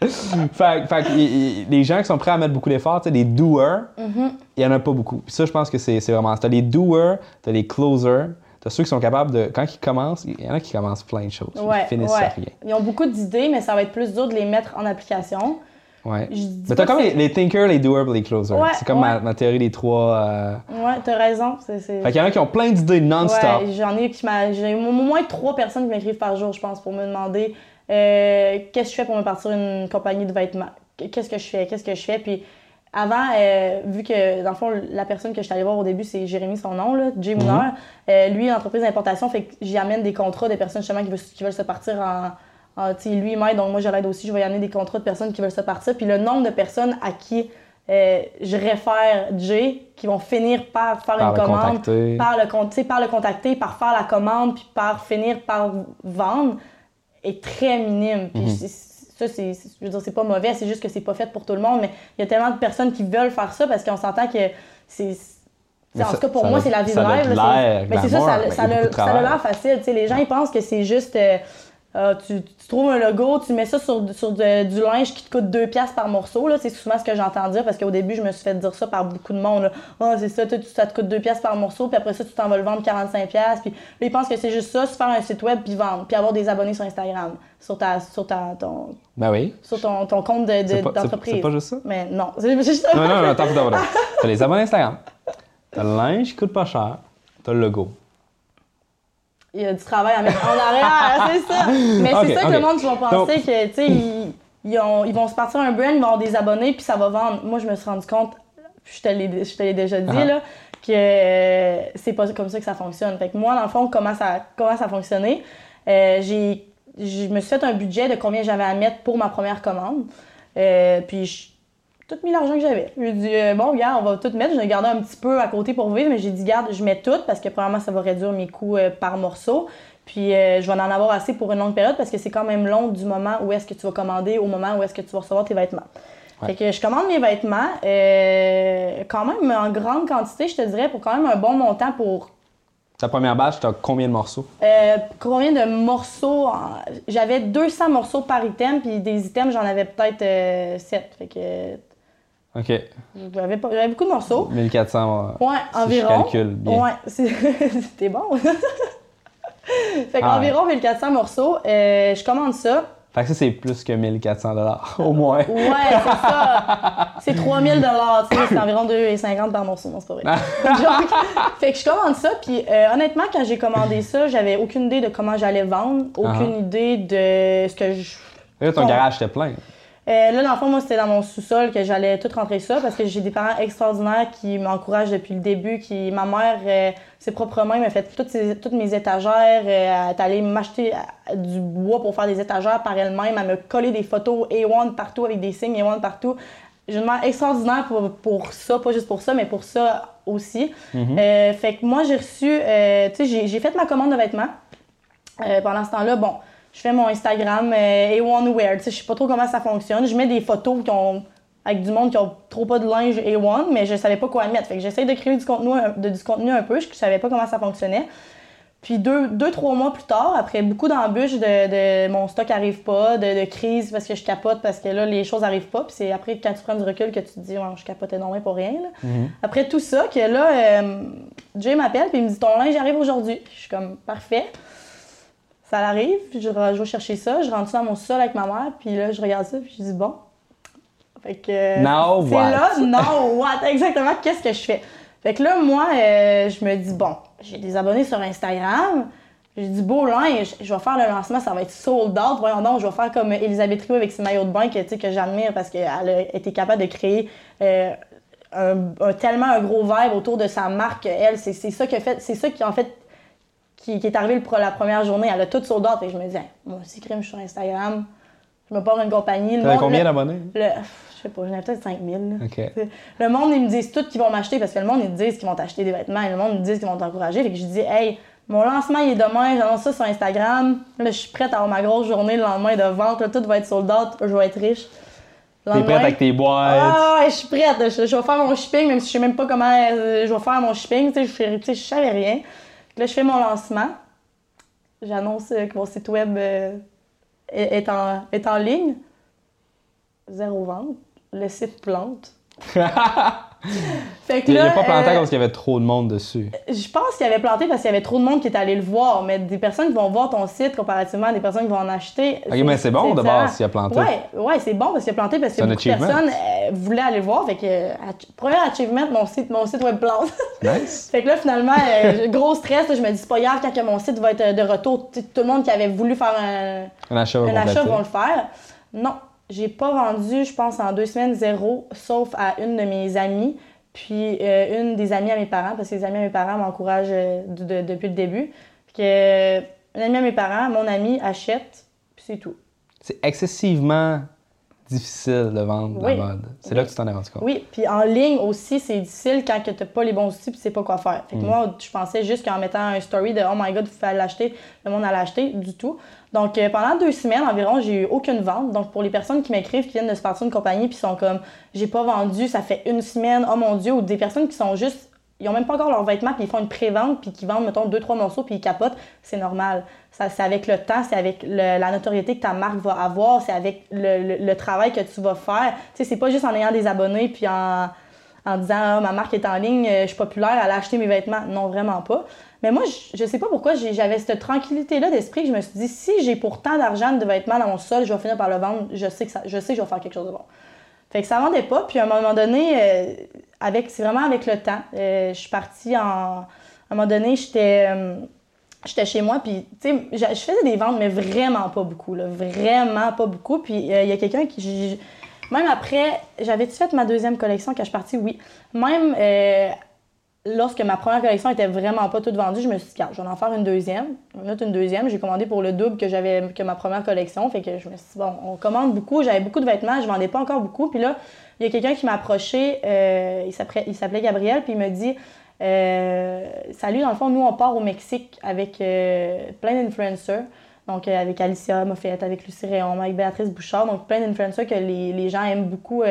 [LAUGHS] fait, fait que y- y- les gens qui sont prêts à mettre beaucoup d'efforts, tu sais, les doers, Mm-hmm. il y en a pas beaucoup. Puis ça, je pense que c'est vraiment. T'as les doers, t'as les closers, t'as ceux qui sont capables de. Quand ils commencent, il y en a qui commencent plein de choses. Ouais, Ils finissent ouais. à rien. Ils ont beaucoup d'idées, mais ça va être plus dur de les mettre en application. Ouais. Je dis Mais t'as comme les, les thinkers, les doers, les closers. Ouais, c'est comme ma, ouais. ma théorie des trois. euh, Ouais, t'as raison. C'est, c'est... Fait qu'il y en a qui ont plein d'idées non-stop. Ouais, j'en ai qui m'a... J'ai au moins trois personnes qui m'écrivent par jour, je pense, pour me demander euh, qu'est-ce que je fais pour me partir une compagnie de vêtements? Qu'est-ce que je fais? Qu'est-ce que je fais? Puis avant, euh, vu que, dans le fond, la personne que je suis allée voir au début, c'est Jérémy, son nom, là, Jay Moulin. Euh, lui, entreprise d'importation, fait que j'y amène des contrats des personnes justement qui veulent, qui veulent se partir en. Sais, lui, il m'aide, donc moi, je l'aide aussi. Je vais y amener des contrats de personnes qui veulent se partir. Puis le nombre de personnes à qui euh, je réfère Jay, qui vont finir par faire Par une commande, contacter. par le, par le contacter, par faire la commande, puis par finir par vendre, est très minime. Puis Mhm. ça, c'est, je veux dire, c'est pas mauvais, c'est juste que c'est pas fait pour tout le monde, mais il y a tellement de personnes qui veulent faire ça parce qu'on s'entend que c'est. en ça- tout cas, pour moi, c'est la vie de rêve. Mais c'est ça, ça, a l'air facile. Les gens, ils pensent que c'est juste. euh, euh, tu, tu trouves un logo, tu mets ça sur, sur de- du linge qui te coûte 2 piastres par morceau. là. C'est souvent ce que j'entends dire parce qu'au début, je me suis fait dire ça par beaucoup de monde. Ah, c'est ça, ça te coûte 2 piastres par morceau, puis après ça, tu t'en vas le vendre 45 piastres. Puis là, ils pensent que c'est juste ça, se faire un site web puis vendre, puis avoir des abonnés sur Instagram, sur, ta, sur, ta, ton, Ben oui. sur ton, ton compte de- de- C'est pas- c'est- d'entreprise. c'est pas juste ça? Mais non, c'est juste Non, non, non, attends, attends, attends. T'as les abonnés Instagram. T'as le linge qui coûte pas cher. T'as le logo. Il y a du travail à mettre en arrière, c'est ça. [LAUGHS] Mais c'est ça que le monde va penser Donc- que, tu sais, ils, ils ont- ils vont se partir un brand, ils vont avoir des abonnés, puis ça va vendre. Moi, je me suis rendu compte, je te l'ai, déjà dit, Ah. là, que euh, c'est pas comme ça que ça fonctionne. Fait que moi, dans le fond, comment ça, comment ça a fonctionné, euh, j'ai, je me suis fait un budget de combien j'avais à mettre pour ma première commande. Euh, puis tout mis l'argent que j'avais. J'ai dit, euh, bon, regarde, on va tout mettre. Je l'ai gardé un petit peu à côté pour vivre, mais j'ai dit, garde, je mets tout parce que probablement ça va réduire mes coûts euh, par morceau. Puis euh, je vais en avoir assez pour une longue période parce que c'est quand même long du moment où est-ce que tu vas commander au moment où est-ce que tu vas recevoir tes vêtements. Ouais. Fait que je commande mes vêtements, quand même en grande quantité, je te dirais, pour quand même un bon montant pour Ta première batch, t'as combien de morceaux? euh, combien de morceaux? en- J'avais 200 morceaux par item, puis des items, j'en avais peut-être 7. Fait que OK. j'avais beaucoup de morceaux. 1400. euh, Ouais, Si environ. je calcule bien. Ouais, [LAUGHS] c'était bon. [LAUGHS] fait Ah qu'environ 1400 morceaux. Euh, je commande ça. Fait que ça, c'est plus que 1400 dollars, [LAUGHS] au moins. Ouais, c'est ça. C'est 3000 dollars, tu sais, c'est environ 2,50 par morceau, non, c'est pas vrai. Fait que je commande ça, puis euh, honnêtement, quand j'ai commandé ça, j'avais aucune idée de comment j'allais vendre, aucune Ah. idée de ce que je. Là, ton garage était plein. Euh, là, dans le fond, moi, c'était dans mon sous-sol que j'allais tout rentrer ça parce que j'ai des parents extraordinaires qui m'encouragent depuis le début. Qui, ma mère, euh, ses propres mains, m'a fait toutes, ses- toutes mes étagères. Euh, elle est allée m'acheter euh, du bois pour faire des étagères par elle-même. Elle me collé des photos A1 partout avec des signes A1 partout. J'ai une mère extraordinaire pour, pour ça, pas juste pour ça, mais pour ça aussi. Euh, fait que moi, j'ai reçu, euh, tu sais, j'ai- j'ai fait ma commande de vêtements. Euh, pendant ce temps-là, bon, je fais mon Instagram euh, A1 Wear. Tu sais, je sais pas trop comment ça fonctionne. Je mets des photos qui ont avec du monde qui ont trop pas de linge A1, mais je savais pas quoi mettre. Fait que j'essaye de créer du contenu, un- de, du contenu un peu. Je savais pas comment ça fonctionnait. Puis deux, deux, trois mois plus tard, après beaucoup d'embûches, de, de mon stock arrive pas, de, de crise parce que je capote, parce que là, les choses arrivent pas. Puis c'est après, quand tu prends du recul, que tu te dis, Ouais, je capote énormément pour rien. là. Après tout ça, que là, euh, Jay m'appelle, puis il me dit, ton linge arrive aujourd'hui. Je suis comme, parfait. Ça arrive, puis je, je vais chercher ça, je rentre ça dans mon sol avec ma mère, puis là, je regarde ça, puis je dis, bon. Fait que. Now c'est what? là, [LAUGHS] now what? Exactement, qu'est-ce que je fais? Fait que là, moi, euh, je me dis, bon, j'ai des abonnés sur Instagram, j'ai du beau linge, je vais faire le lancement, ça va être sold out. Voyons donc, je vais faire comme Elisabeth Rio avec ses maillots de bain que, tu sais, que j'admire parce qu'elle a été capable de créer euh, un, un- tellement un gros vibe autour de sa marque. Elle, c'est c'est ça qui a fait, c'est ça qui en fait qui, qui est arrivé le la première journée. Elle a tout sold out. Et je me dis, Hey, moi aussi, crime, je suis sur Instagram. Je me pars une compagnie. Monde, combien d'abonnés? Je sais pas, j'en ai peut-être 5000. là. OK. T'sais, Le monde, ils me disent tout qu'ils vont m'acheter parce que le monde, ils me disent qu'ils vont t'acheter des vêtements et le monde, ils me disent qu'ils vont t'encourager. Fait que je dis, hey, mon lancement, il est demain, j'annonce ça sur Instagram. Là, je suis prête à avoir ma grosse journée le lendemain de vente. Là, tout va être sold out, je vais être riche. T'es prête avec tes boîtes? ah ouais, je suis prête. Je, je vais faire mon shipping, même si je sais même pas comment euh, je vais faire mon shipping. Tu sais, je, tu je savais rien. Là, je fais mon lancement. J'annonce euh, que mon site web euh, est, en, est en ligne. Zéro vente. Le site plante. [LAUGHS] [LAUGHS] fait que Il pas planté euh, parce qu'il y avait trop de monde dessus. je pense qu'il avait planté parce qu'il y avait trop de monde qui était allé le voir. Mais des personnes qui vont voir ton site comparativement à des personnes qui vont en acheter. Ok, mais c'est bon de base s'il a planté. Ouais, ouais, c'est bon parce qu'il a planté parce que beaucoup de personnes euh, voulaient aller le voir. Fait que, euh, premier achievement, mon site, mon site web plante. Nice. [LAUGHS] fait que là, finalement, euh, gros stress. là, je me dis, c'est pas grave quand que mon site va être euh, de retour. Tout le monde qui avait voulu faire un, Un achat va un achat vont le faire. Non, j'ai pas vendu, je pense, en deux semaines, zéro, sauf à une de mes amies, puis euh, une des amies à mes parents, parce que les amis à mes parents m'encouragent euh, de- de- depuis le début. Que, euh, une amie à mes parents, mon ami achète, puis c'est tout. C'est excessivement difficile de vendre Oui. la mode. C'est là que tu t'en es rendu compte. Oui, puis en ligne aussi, c'est difficile quand tu n'as pas les bons outils puis tu sais pas quoi faire. Mm. Fait que moi, je pensais juste qu'en mettant un story de « Oh my God, vous fallait l'acheter », le monde allait l'acheter, du tout. Donc, euh, pendant deux semaines environ, j'ai eu aucune vente. Donc, pour les personnes qui m'écrivent, qui viennent de se partir d'une compagnie puis sont comme « J'ai pas vendu, ça fait une semaine, oh mon Dieu », ou des personnes qui sont juste ils ont même pas encore leurs vêtements, puis ils font une pré-vente, puis qui vendent, mettons, deux, trois morceaux, puis ils capotent, c'est normal. Ça, c'est avec le temps, c'est avec la notoriété que ta marque va avoir, c'est avec le, le- travail que tu vas faire. Tu sais, c'est pas juste en ayant des abonnés, puis en, en disant Ah, ma marque est en ligne, euh, je suis populaire, allez acheter mes vêtements. Non, vraiment pas. Mais moi, je, je sais pas pourquoi j'avais cette tranquillité-là d'esprit que je me suis dit si j'ai pour tant d'argent de vêtements dans mon sol, je vais finir par le vendre, je sais que, ça, je, sais que je vais faire quelque chose de bon. Fait que ça vendait pas. Puis à un moment donné, euh, avec, c'est vraiment avec le temps. Euh, je suis partie en. À un moment donné, j'étais. euh, J'étais chez moi, puis, tu sais, je faisais des ventes, mais vraiment pas beaucoup, là. Vraiment pas beaucoup. Puis, il y a quelqu'un qui. Même après, j'avais-tu fait ma deuxième collection quand je suis partie? Oui. Même lorsque ma première collection était vraiment pas toute vendue, je me suis dit, je vais en faire une deuxième. Une deuxième. J'ai commandé pour le double que j'avais que ma première collection. Fait que je me suis dit, bon, on commande beaucoup. J'avais beaucoup de vêtements, je vendais pas encore beaucoup. Puis là, il y a quelqu'un qui m'a approché, euh, il s'appelait Gabriel, puis il m'a dit, euh, salut, dans le fond, nous, on part au Mexique avec euh, plein d'influencers. Donc, avec Alicia Moffett, avec Lucie Réon, avec Béatrice Bouchard. Donc, plein d'influencers que les, gens aiment beaucoup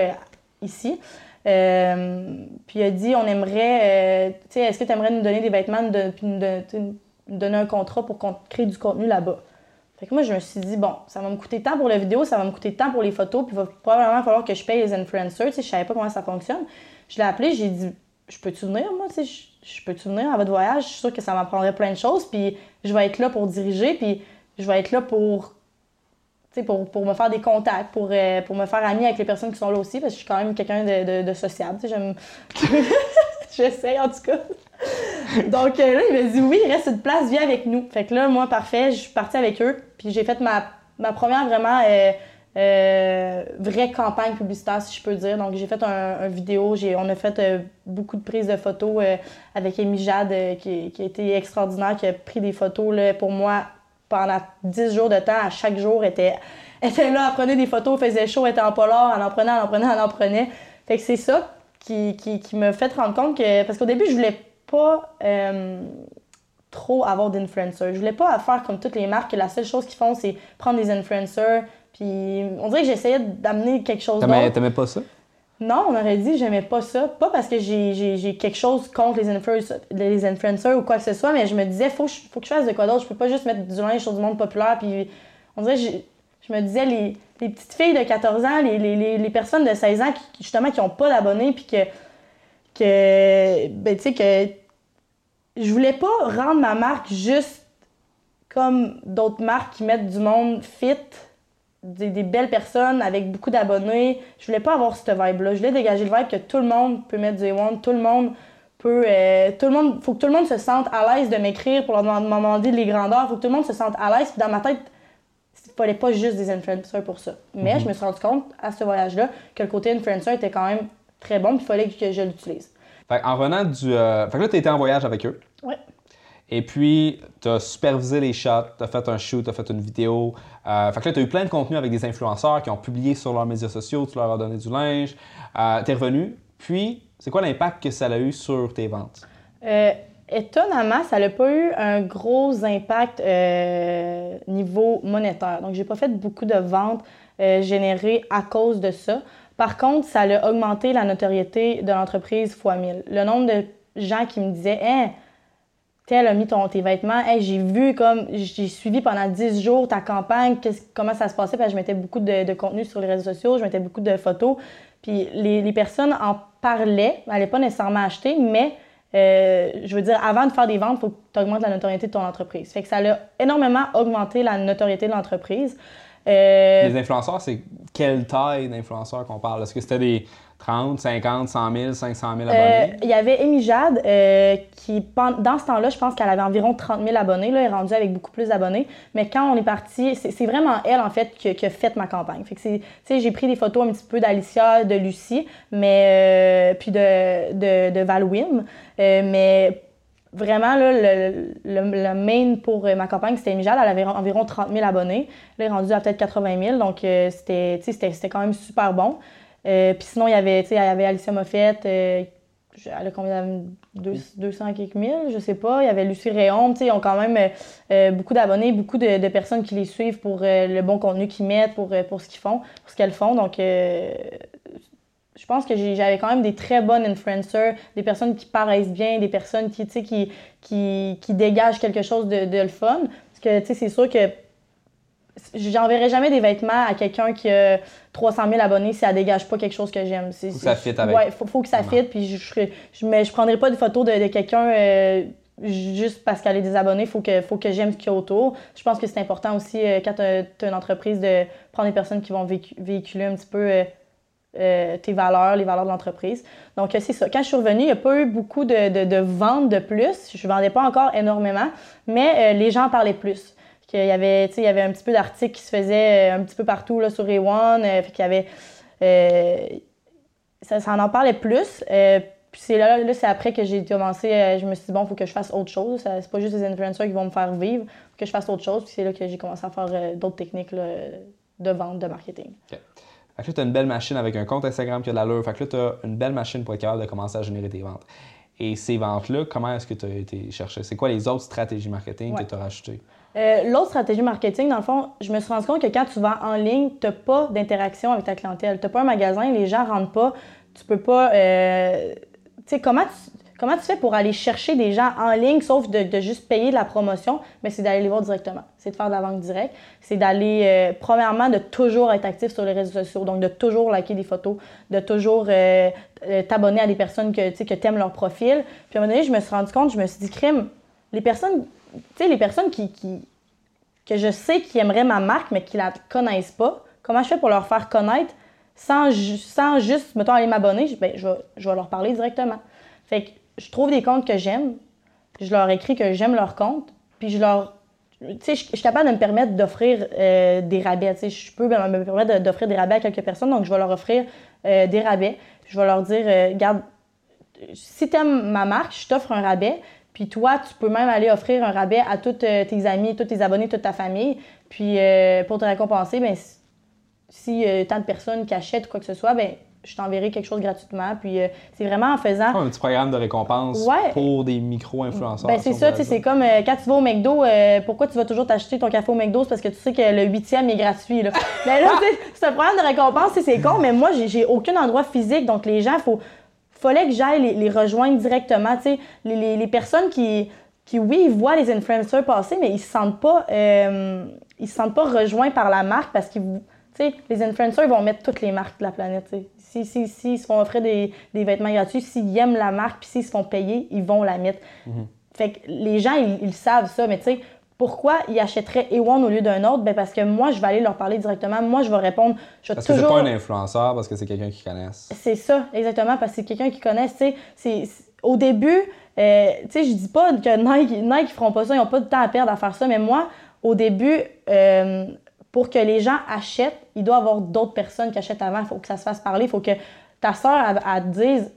ici. Euh, puis il a dit, on aimerait, euh, tu sais, est-ce que tu aimerais nous donner des vêtements, de, puis nous, donner un contrat pour qu'on crée du contenu là-bas? Fait que moi, je me suis dit, bon, ça va me coûter tant pour la vidéo, ça va me coûter tant pour les photos, puis il va probablement falloir que je paye les influencers. Tu sais, je savais pas comment ça fonctionne. Je l'ai appelé, j'ai dit, je peux-tu venir, moi, tu sais, je, je peux-tu venir à votre voyage? Je suis sûre que ça m'apprendrait plein de choses, puis je vais être là pour diriger, puis je vais être là pour pour, pour me faire des contacts, pour, euh, pour me faire amie avec les personnes qui sont là aussi, parce que je suis quand même quelqu'un de, de, sociable. J'aime... [LAUGHS] J'essaie en tout cas. Donc euh, là, il m'a dit oui, il reste une place, viens avec nous. Fait que là, moi, parfait, je suis partie avec eux. Puis j'ai fait ma, ma première vraiment euh, vraie campagne publicitaire, si je peux dire. Donc j'ai fait un, vidéo, on a fait beaucoup de prises de photos avec Amy Jade, qui, qui, a été extraordinaire, qui a pris des photos là, pour moi pendant 10 jours de temps, à chaque jour, était, était là, elle prenait des photos, faisait chaud, était en polar, elle en prenait, elle en prenait, elle en prenait. Fait que c'est ça qui, qui, qui me fait rendre compte que. Parce qu'au début, je voulais pas euh, trop avoir d'influencers. Je voulais pas faire comme toutes les marques, que la seule chose qu'ils font, c'est prendre des influencers. Puis on dirait que j'essayais d'amener quelque chose d'autre. T'aimais pas ça? Non, on aurait dit j'aimais pas ça. Pas parce que j'ai quelque chose contre les, influencers, les ou quoi que ce soit, mais je me disais, faut, faut que je fasse de quoi d'autre. Je peux pas juste mettre du linge sur du monde populaire. Puis on dirait, je, je me disais, les, les, petites filles de 14 ans, les, les, les personnes de 16 ans qui, justement, qui ont pas d'abonnés, puis que, que ben, tu sais, que je voulais pas rendre ma marque juste comme d'autres marques qui mettent du monde fit des, belles personnes avec beaucoup d'abonnés. Je voulais pas avoir cette vibe-là. Je voulais dégager le vibe que tout le monde peut mettre du A1, tout le monde peut. Euh, tout le monde, faut que tout le monde se sente à l'aise de m'écrire pour leur demander les grandeurs. Faut que tout le monde se sente à l'aise. Puis dans ma tête, il fallait pas juste des influencers pour ça. Mais mhm. je me suis rendu compte à ce voyage-là que le côté influencer était quand même très bon. Puis il fallait que je l'utilise. en revenant du. Euh, fait que là, tu étais en voyage avec eux. Oui. Et puis, tu as supervisé les shots, tu as fait un shoot, tu as fait une vidéo. Euh, fait que là, tu as eu plein de contenu avec des influenceurs qui ont publié sur leurs médias sociaux, tu leur as donné du linge. Euh, tu es revenu. Puis, c'est quoi l'impact que ça a eu sur tes ventes? Euh, étonnamment, ça n'a pas eu un gros impact euh, niveau monétaire. Donc, j'ai pas fait beaucoup de ventes générées à cause de ça. Par contre, ça a augmenté la notoriété de l'entreprise fois 1000. Le nombre de gens qui me disaient hein, tel a mis ton, tes vêtements. J'ai vu comme, j'ai suivi pendant 10 jours ta campagne, comment ça se passait. Parce que je mettais beaucoup de, contenu sur les réseaux sociaux, je mettais beaucoup de photos. Puis les, personnes en parlaient, n'allaient pas nécessairement acheter, mais euh, je veux dire, avant de faire des ventes, il faut que tu augmentes la notoriété de ton entreprise. Fait que ça a énormément augmenté la notoriété de l'entreprise. Euh, les influenceurs, c'est quelle taille d'influenceurs qu'on parle? Est-ce que c'était des 30, 50, 100 000, 500 000 abonnés? Il y avait Amy Jade euh, qui, dans ce temps-là, je pense qu'elle avait environ 30 000 abonnés. Là, elle est rendue avec beaucoup plus d'abonnés. Mais quand on est parti, c'est vraiment elle, en fait, qui, a fait ma campagne. Fait que j'ai pris des photos un petit peu d'Alicia, de Lucie, mais, euh, puis de, de, de Valwim. mais vraiment, là, le, le, main pour euh, ma campagne, c'était Mijal. Elle avait environ 30 000 abonnés. Là, elle est rendue à peut-être 80 000. Donc, euh, c'était quand même super bon. Euh, puis sinon, il y avait, il y avait Alicia Moffett. elle a combien 200 quelques mille, je sais pas. Il y avait Lucie Réon. Ils ont quand même beaucoup d'abonnés, beaucoup de, personnes qui les suivent pour le bon contenu qu'ils mettent, pour, pour ce qu'ils font, pour ce qu'elles font. Donc, je pense que j'avais quand même des très bonnes influencers, des personnes qui paraissent bien, des personnes qui, qui, qui, qui dégagent quelque chose de, de le fun. Parce que, tu sais, c'est sûr que j'enverrai jamais des vêtements à quelqu'un qui a 300 000 abonnés si elle dégage pas quelque chose que j'aime. Faut que ça fit avec. Ouais, faut, faut que ça fit. Puis je, je, je, mais je prendrai pas des photos de, de quelqu'un euh, juste parce qu'elle a des abonnés. Faut que, faut que j'aime ce qu'il y a autour. Je pense que c'est important aussi euh, quand tu as, une entreprise de prendre des personnes qui vont véhiculer un petit peu euh, tes valeurs, les valeurs de l'entreprise. Donc, c'est ça. Quand je suis revenue, il n'y a pas eu beaucoup de, de, ventes de plus. Je ne vendais pas encore énormément, mais les gens parlaient plus. Il y, avait, il y avait un petit peu d'articles qui se faisaient un petit peu partout là, sur A1. y avait, ça, en parlait plus. Puis c'est là, là c'est après que j'ai commencé, euh, je me suis dit, bon, il faut que je fasse autre chose. Ça- C'est pas juste les influenceurs qui vont me faire vivre, faut que je fasse autre chose. Puis c'est là que j'ai commencé à faire euh, d'autres techniques là, de vente, de marketing. Fait que là, tu as une belle machine avec un compte Instagram qui a de l'allure. Fait que là, tu as une belle machine pour être capable de commencer à générer tes ventes. Et ces ventes-là, comment est-ce que tu as été chercher? C'est quoi les autres stratégies marketing Ouais. que tu as rajoutées? Euh, L'autre stratégie marketing, dans le fond, je me suis rendu compte que quand tu vends en ligne, tu n'as pas d'interaction avec ta clientèle. Tu n'as pas un magasin, les gens rentrent pas. Tu peux pas. euh, tu sais, comment tu, comment tu fais pour aller chercher des gens en ligne, sauf de, juste payer de la promotion, mais c'est d'aller les voir directement. C'est de faire de la vente directe. C'est d'aller, euh, premièrement, de toujours être actif sur les réseaux sociaux. Donc, de toujours liker des photos, de toujours t'abonner à des personnes que tu que aimes leur profil. Puis à un moment donné, je me suis rendu compte, je me suis dit, crime, les personnes, sais, les personnes qui, que je sais qui aimeraient ma marque, mais qui la connaissent pas, comment je fais pour leur faire connaître sans, ju- sans juste, mettons, aller m'abonner? Je- Ben, je, vais, je vais leur parler directement. Fait que je trouve des comptes que j'aime, je leur écris que j'aime leur compte, puis je leur. Je je suis capable de me permettre d'offrir euh, des rabais. Je peux me me permettre d'offrir des rabais à quelques personnes, donc je vais leur offrir euh, des rabais. Je vais leur dire, euh, regarde, si tu aimes ma marque, je t'offre un rabais. Puis toi, tu peux même aller offrir un rabais à tous euh, tes amis, tous tes abonnés, toute ta famille. Puis euh, pour te récompenser, ben, si- euh, tant de personnes qui achètent ou quoi que ce soit, ben, je t'enverrai quelque chose gratuitement. Puis euh, c'est vraiment en faisant. Un petit programme de récompense Ouais. pour des micro-influenceurs. Ben, c'est ça, tu sais, c'est comme euh, quand tu vas au McDo, euh, pourquoi tu vas toujours t'acheter ton café au McDo? C'est parce que tu sais que le huitième est gratuit. Là. Mais [LAUGHS] là, tu sais, c'est un programme de récompense, c'est con, mais moi, j'ai- j'ai aucun endroit physique, donc les gens, faut fallait que j'aille les, les rejoindre directement. Les, les- les personnes qui, qui, oui, ils voient les influenceurs passer, mais ils se sentent pas, euh, ils se sentent pas rejoints par la marque parce qu'ils, sais, les influenceurs ils vont mettre toutes les marques de la planète. sais. Si, si, si ils se font offrir des, des vêtements gratuits, s'ils aiment la marque, puis s'ils se font payer, ils vont la mettre. Fait que les gens, ils, ils savent ça, mais tu sais, pourquoi ils achèteraient Ewan au lieu d'un autre? Ben parce que moi, je vais aller leur parler directement. Moi, je vais répondre. Je vais Parce que c'est toujours. pas un influenceur, parce que c'est quelqu'un qui connaisse. C'est ça, exactement, parce que c'est quelqu'un qui connaît, tu sais, c'est- c'est- au début, euh, tu sais, je dis pas que Nike, Nike, feront pas ça, ils ont pas de temps à perdre à faire ça, mais moi, au début, euh, pour que les gens achètent, il doit y avoir d'autres personnes qui achètent avant, il faut que ça se fasse parler, il faut que ta soeur, elle, elle te dise,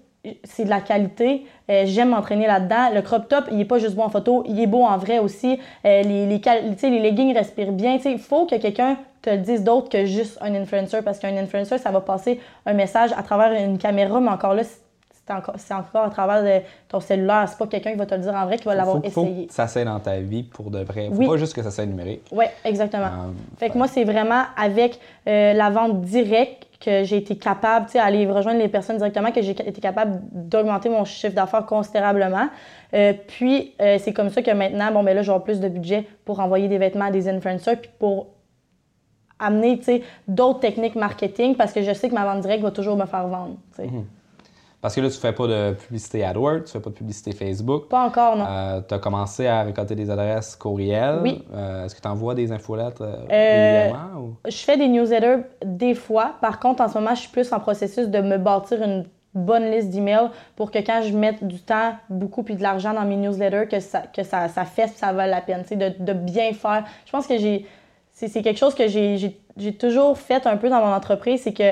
c'est de la qualité, euh, j'aime m'entraîner là-dedans. Le crop top, il est pas juste beau en photo, il est beau en vrai aussi. Euh, les, les, leggings respirent bien. Il faut que quelqu'un te le dise d'autre que juste un influencer, parce qu'un influencer, ça va passer un message à travers une caméra, mais encore là, c'est encore, encore à travers de ton cellulaire. C'est pas quelqu'un qui va te le dire en vrai, qui va l'avoir faut essayé. que ça s'aille dans ta vie pour de vrai. Faut Oui. pas juste que ça soit numérique. Oui, exactement. Euh, Fait que moi, c'est vraiment avec euh, la vente directe que j'ai été capable, tu sais, aller rejoindre les personnes directement, que j'ai été capable d'augmenter mon chiffre d'affaires considérablement. Euh, puis, euh, c'est comme ça que maintenant, bon, ben là, j'aurai plus de budget pour envoyer des vêtements à des influenceurs, puis pour amener, tu sais, d'autres techniques marketing, parce que je sais que ma vente directe va toujours me faire vendre, tu sais. Parce que là, tu fais pas de publicité AdWords, tu fais pas de publicité Facebook. Pas encore, non. tu as commencé à récolter des adresses courriels. Oui. Euh, Est-ce que tu envoies des infolettes euh, Euh, régulièrement? ou- Je fais des newsletters des fois. Par contre, en ce moment, je suis plus en processus de me bâtir une bonne liste d'emails pour que quand je mette du temps, beaucoup puis de l'argent dans mes newsletters, que ça, que ça, ça fesse ça vaut la peine, tu sais, de, de bien faire. Je pense que j'ai c'est quelque chose que j'ai toujours fait un peu dans mon entreprise, c'est que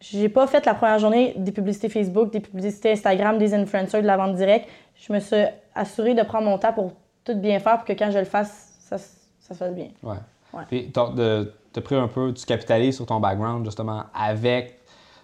j'ai pas fait la première journée des publicités Facebook, des publicités Instagram, des influenceurs, de la vente directe. Je me suis assurée de prendre mon temps pour tout bien faire pour que quand je le fasse, ça, se- ça se fasse bien. Ouais. Ouais. Puis t'as pris un peu, tu capitalises sur ton background justement avec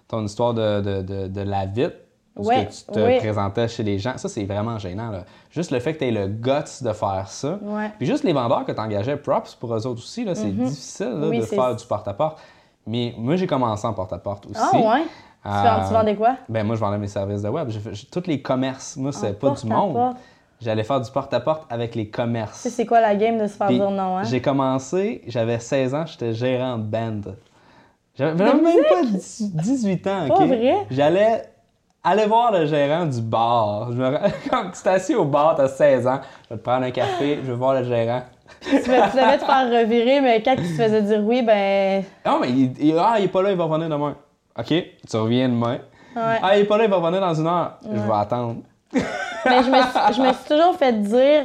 ton histoire de, de, de, de la vite. Ouais, que tu te ouais. présentais chez les gens. Ça, c'est vraiment gênant. Là. Juste le fait que tu aies le guts de faire ça. Ouais. Puis juste les vendeurs que tu engageais, props pour eux autres aussi. C'est difficile là, Mhm. Oui, de faire du porte-à-porte. Mais moi, j'ai commencé en porte-à-porte aussi. Ah ouais? Tu, Euh, tu vendais quoi? Ben moi, je vendais mes services de web. Tous les commerces. Moi, c'est pas du monde. J'allais faire du porte-à-porte avec les commerces. Tu sais, c'est quoi la game de se faire Puis, dire non, hein? J'ai commencé, j'avais 16 ans, j'étais gérant de band. J'avais même pas 10 18 ans, OK? Pas vrai? J'allais aller voir le gérant du bar. Je me... [LAUGHS] Quand tu t'es assis au bar, t'as 16 ans, je vais te prendre un café, je vais voir le gérant. Tu devais te faire revirer, mais quand tu te faisais dire oui, ben. Ah, mais il, il- ah, il est pas là, il va revenir demain. OK, tu reviens demain. Ouais. Ah, il est pas là, il va revenir dans une heure. Je vais attendre. Mais je me, suis, je me suis toujours fait dire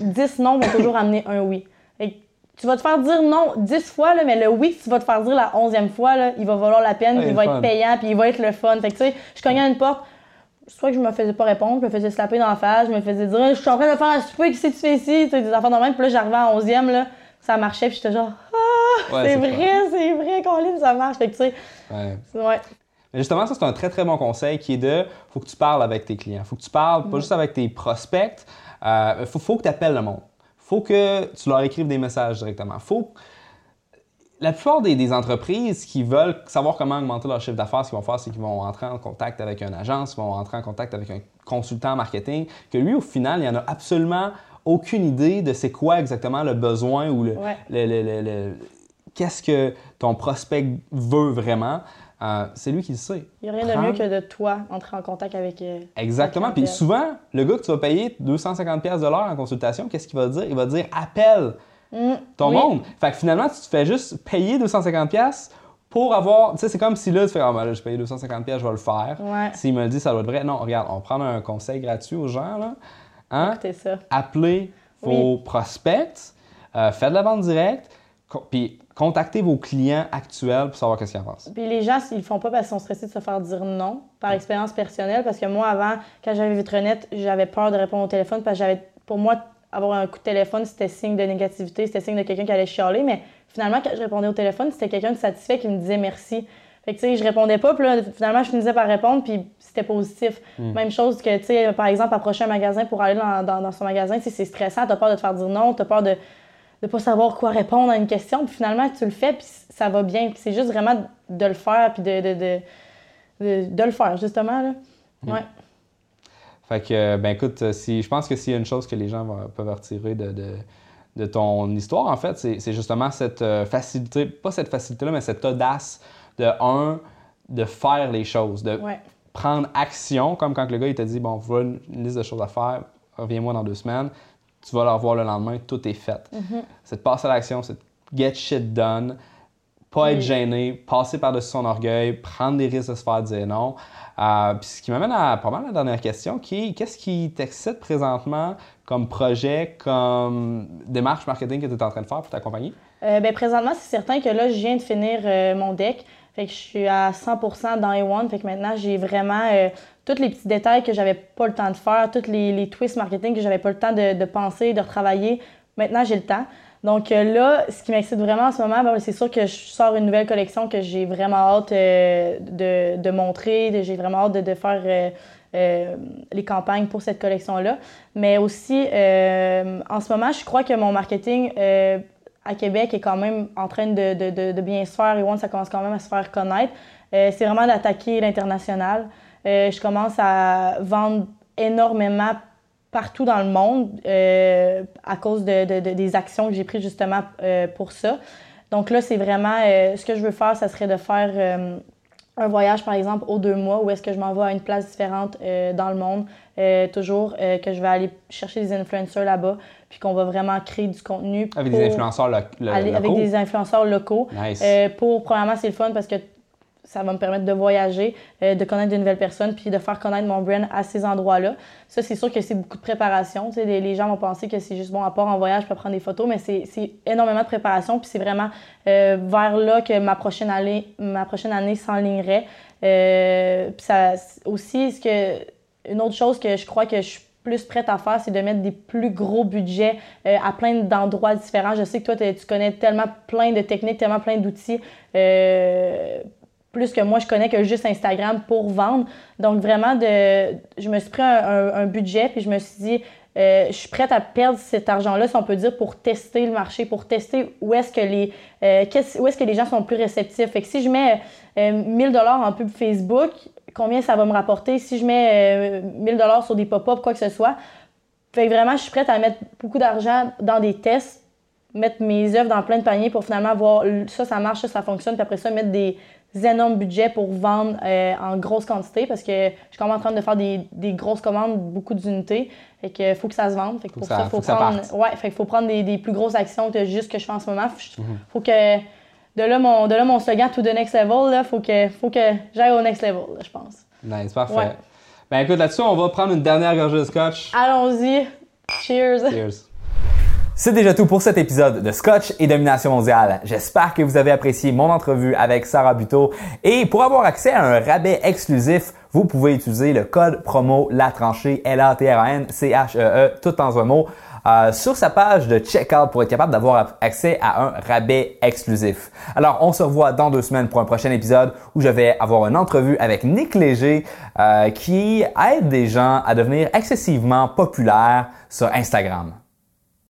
10 non vont toujours amener un oui. Fait que tu vas te faire dire non 10 fois, là, mais le oui que tu vas te faire dire la 11e fois, là, il va valoir la peine, Ah, il il va être fun. payant, puis il va être le fun. Fait que tu sais, je cognais à une porte, soit que je me faisais pas répondre, je me faisais slapper dans la face, je me faisais dire, je suis en train de faire un souper, qu'est-ce que tu fais ici? Tu sais, des enfants de même. Puis là, j'arrivais en 11e, là, ça marchait, puis j'étais genre, ah, Ouais, c'est c'est vrai, c'est vrai, Colin, ça marche. Fait que, tu sais, Ouais. ouais. Mais justement, ça, c'est un très, très bon conseil qui est de faut que tu parles avec tes clients. faut que tu parles pas juste avec tes prospects. Il faut, faut que tu appelles le monde. faut que tu leur écrives des messages directement. faut la plupart des, des entreprises qui veulent savoir comment augmenter leur chiffre d'affaires, ce qu'ils vont faire, c'est qu'ils vont entrer en contact avec une agence, ils vont entrer en contact avec un consultant marketing, que lui, au final, il en a absolument aucune idée de c'est quoi exactement le besoin ou le, Ouais. le- le- le- le- qu'est-ce que ton prospect veut vraiment. Euh, c'est lui qui le sait. Il n'y a rien de mieux que de toi entrer en contact avec. euh, Exactement. Puis souvent, le gars que tu vas payer 250$ pièces de l'heure en consultation, qu'est-ce qu'il va dire? Il va dire appelle Mm, ton oui. monde. Fait que finalement, tu te fais juste payer 250$ pièces pour avoir. Tu sais, c'est comme si là, tu fais Ah, ben là, je paye 250$, pièces, je vais le faire. Ouais. S'il me le dit, ça doit être vrai. Non, regarde, on prend un conseil gratuit aux gens. Là. Hein? Écoutez ça. Appelez vos prospects, euh, faites de la vente directe, co- puis contactez vos clients actuels pour savoir qu'est-ce qu'ils en pensent. Puis les gens, ils le font pas parce qu'ils sont stressés de se faire dire non, par expérience personnelle. Parce que moi, avant, quand j'avais Vitronette, j'avais peur de répondre au téléphone parce que j'avais, pour moi, avoir un coup de téléphone, c'était signe de négativité, c'était signe de quelqu'un qui allait chialer. Mais finalement, quand je répondais au téléphone, c'était quelqu'un de satisfait qui me disait merci. Fait que, tu sais, je répondais pas, puis là, finalement, je finissais par répondre, puis c'était positif. Même chose que, tu sais, par exemple, approcher un magasin pour aller dans, dans, dans son magasin, tu sais, c'est stressant, t'as peur de te faire dire non, t'as peur de de pas savoir quoi répondre à une question, puis finalement, tu le fais, puis ça va bien. Puis c'est juste vraiment de le faire, puis de, de, de, de, de le faire, justement. Là. Ouais. Fait que, ben écoute, si, je pense que s'il y a une chose que les gens vont- peuvent retirer de, de, de ton histoire, en fait, c'est c'est justement cette euh, facilité, pas cette facilité-là, mais cette audace de, un, de faire les choses, de Ouais. prendre action, comme quand le gars il t'a dit, bon, voilà une, une liste de choses à faire, reviens-moi dans deux semaines, tu vas le revoir le lendemain, tout est fait. C'est de passer à l'action, c'est de get shit done, pas être gêné, passer par-dessus son orgueil, prendre des risques de se faire dire non. Euh, puis ce qui m'amène à pas mal la dernière question, qui est qu'est-ce qui t'excite présentement comme projet, comme démarche marketing que tu es en train de faire pour t'accompagner? Euh, ben, présentement, c'est certain que là, je viens de finir euh, mon deck. Fait que je suis à 100% dans A1. Fait que maintenant, j'ai vraiment euh, tous les petits détails que j'avais pas le temps de faire, tous les, les twists marketing que j'avais pas le temps de, de penser, de retravailler. Maintenant, j'ai le temps. Donc euh, là, ce qui m'excite vraiment en ce moment, ben, c'est sûr que je sors une nouvelle collection que j'ai vraiment hâte euh, de, de montrer. J'ai vraiment hâte de, de faire euh, les campagnes pour cette collection-là. Mais aussi, en ce moment, je crois que mon marketing à Québec est quand même en train de, de- de- bien se faire. Et ça commence quand même à se faire connaître. C'est vraiment d'attaquer l'international. Je commence à vendre énormément partout dans le monde euh, à cause de, de- de- des actions que j'ai prises justement euh, pour ça. Donc là, c'est vraiment euh, ce que je veux faire, ça serait de faire un voyage, par exemple, aux deux mois, où est-ce que je m'en vais à une place différente dans le monde, toujours que je vais aller chercher des influenceurs là-bas, puis qu'on va vraiment créer du contenu. Avec pour des influenceurs lo- lo- aller- avec locaux? des influenceurs locaux. Nice. Pour, premièrement, c'est le fun parce que ça va me permettre de voyager, euh, de connaître de nouvelles personnes, puis de faire connaître mon brand à ces endroits-là. Ça, c'est sûr que c'est beaucoup de préparation. Les, les gens vont penser que c'est juste bon à part en voyage pour prendre des photos, mais c'est énormément de préparation, puis c'est vraiment euh, vers là que ma prochaine année, ma prochaine année s'enlignerait. Euh, puis ça, aussi, ce que, une autre chose que je crois que je suis plus prête à faire, c'est de mettre des plus gros budgets à plein d'endroits différents. Je sais que toi, tu connais tellement plein de techniques, tellement plein d'outils. Plus que moi, je connais que juste Instagram pour vendre. Donc, vraiment, de, je me suis pris un, budget, puis je me suis dit, euh, je suis prête à perdre cet argent-là, si on peut dire, pour tester le marché, pour tester où est-ce que les, euh, où est-ce que les gens sont plus réceptifs. Fait que si je mets euh, 1000 dollars en pub Facebook, combien ça va me rapporter? Si je mets euh, 1000 dollars sur des pop-up, quoi que ce soit. Fait que vraiment, je suis prête à mettre beaucoup d'argent dans des tests, mettre mes œuvres dans plein de paniers pour finalement voir ça, ça marche, ça, ça fonctionne, puis après ça, mettre des énormes budgets pour vendre euh, en grosse quantité parce que je suis quand même en train de faire des, des grosses commandes, beaucoup d'unités. Fait que faut que ça se vende. Fait que Faut pour que ça- ça, faut faut que ça prendre. parte. ouais, fait qu'il faut prendre des, des plus grosses actions que juste ce que je fais en ce moment. Faut, Mhm. faut que de là mon de là mon slogan to the next level là, faut que faut que j'aille au next level, là, je pense. Nice, parfait. Ouais. Ben écoute, là-dessus, on va prendre une dernière gorgée de scotch. Allons-y. Cheers. Cheers. C'est déjà tout pour cet épisode de Scotch et Domination mondiale. J'espère que vous avez apprécié mon entrevue avec Sarah Buteau et pour avoir accès à un rabais exclusif, vous pouvez utiliser le code promo La Tranchée, L-A-T-R-A-N-C-H-E-E, e, tout dans un mot, euh, sur sa page de checkout pour être capable d'avoir accès à un rabais exclusif. Alors, on se revoit dans deux semaines pour un prochain épisode où je vais avoir une entrevue avec Nick Léger euh, qui aide des gens à devenir excessivement populaires sur Instagram.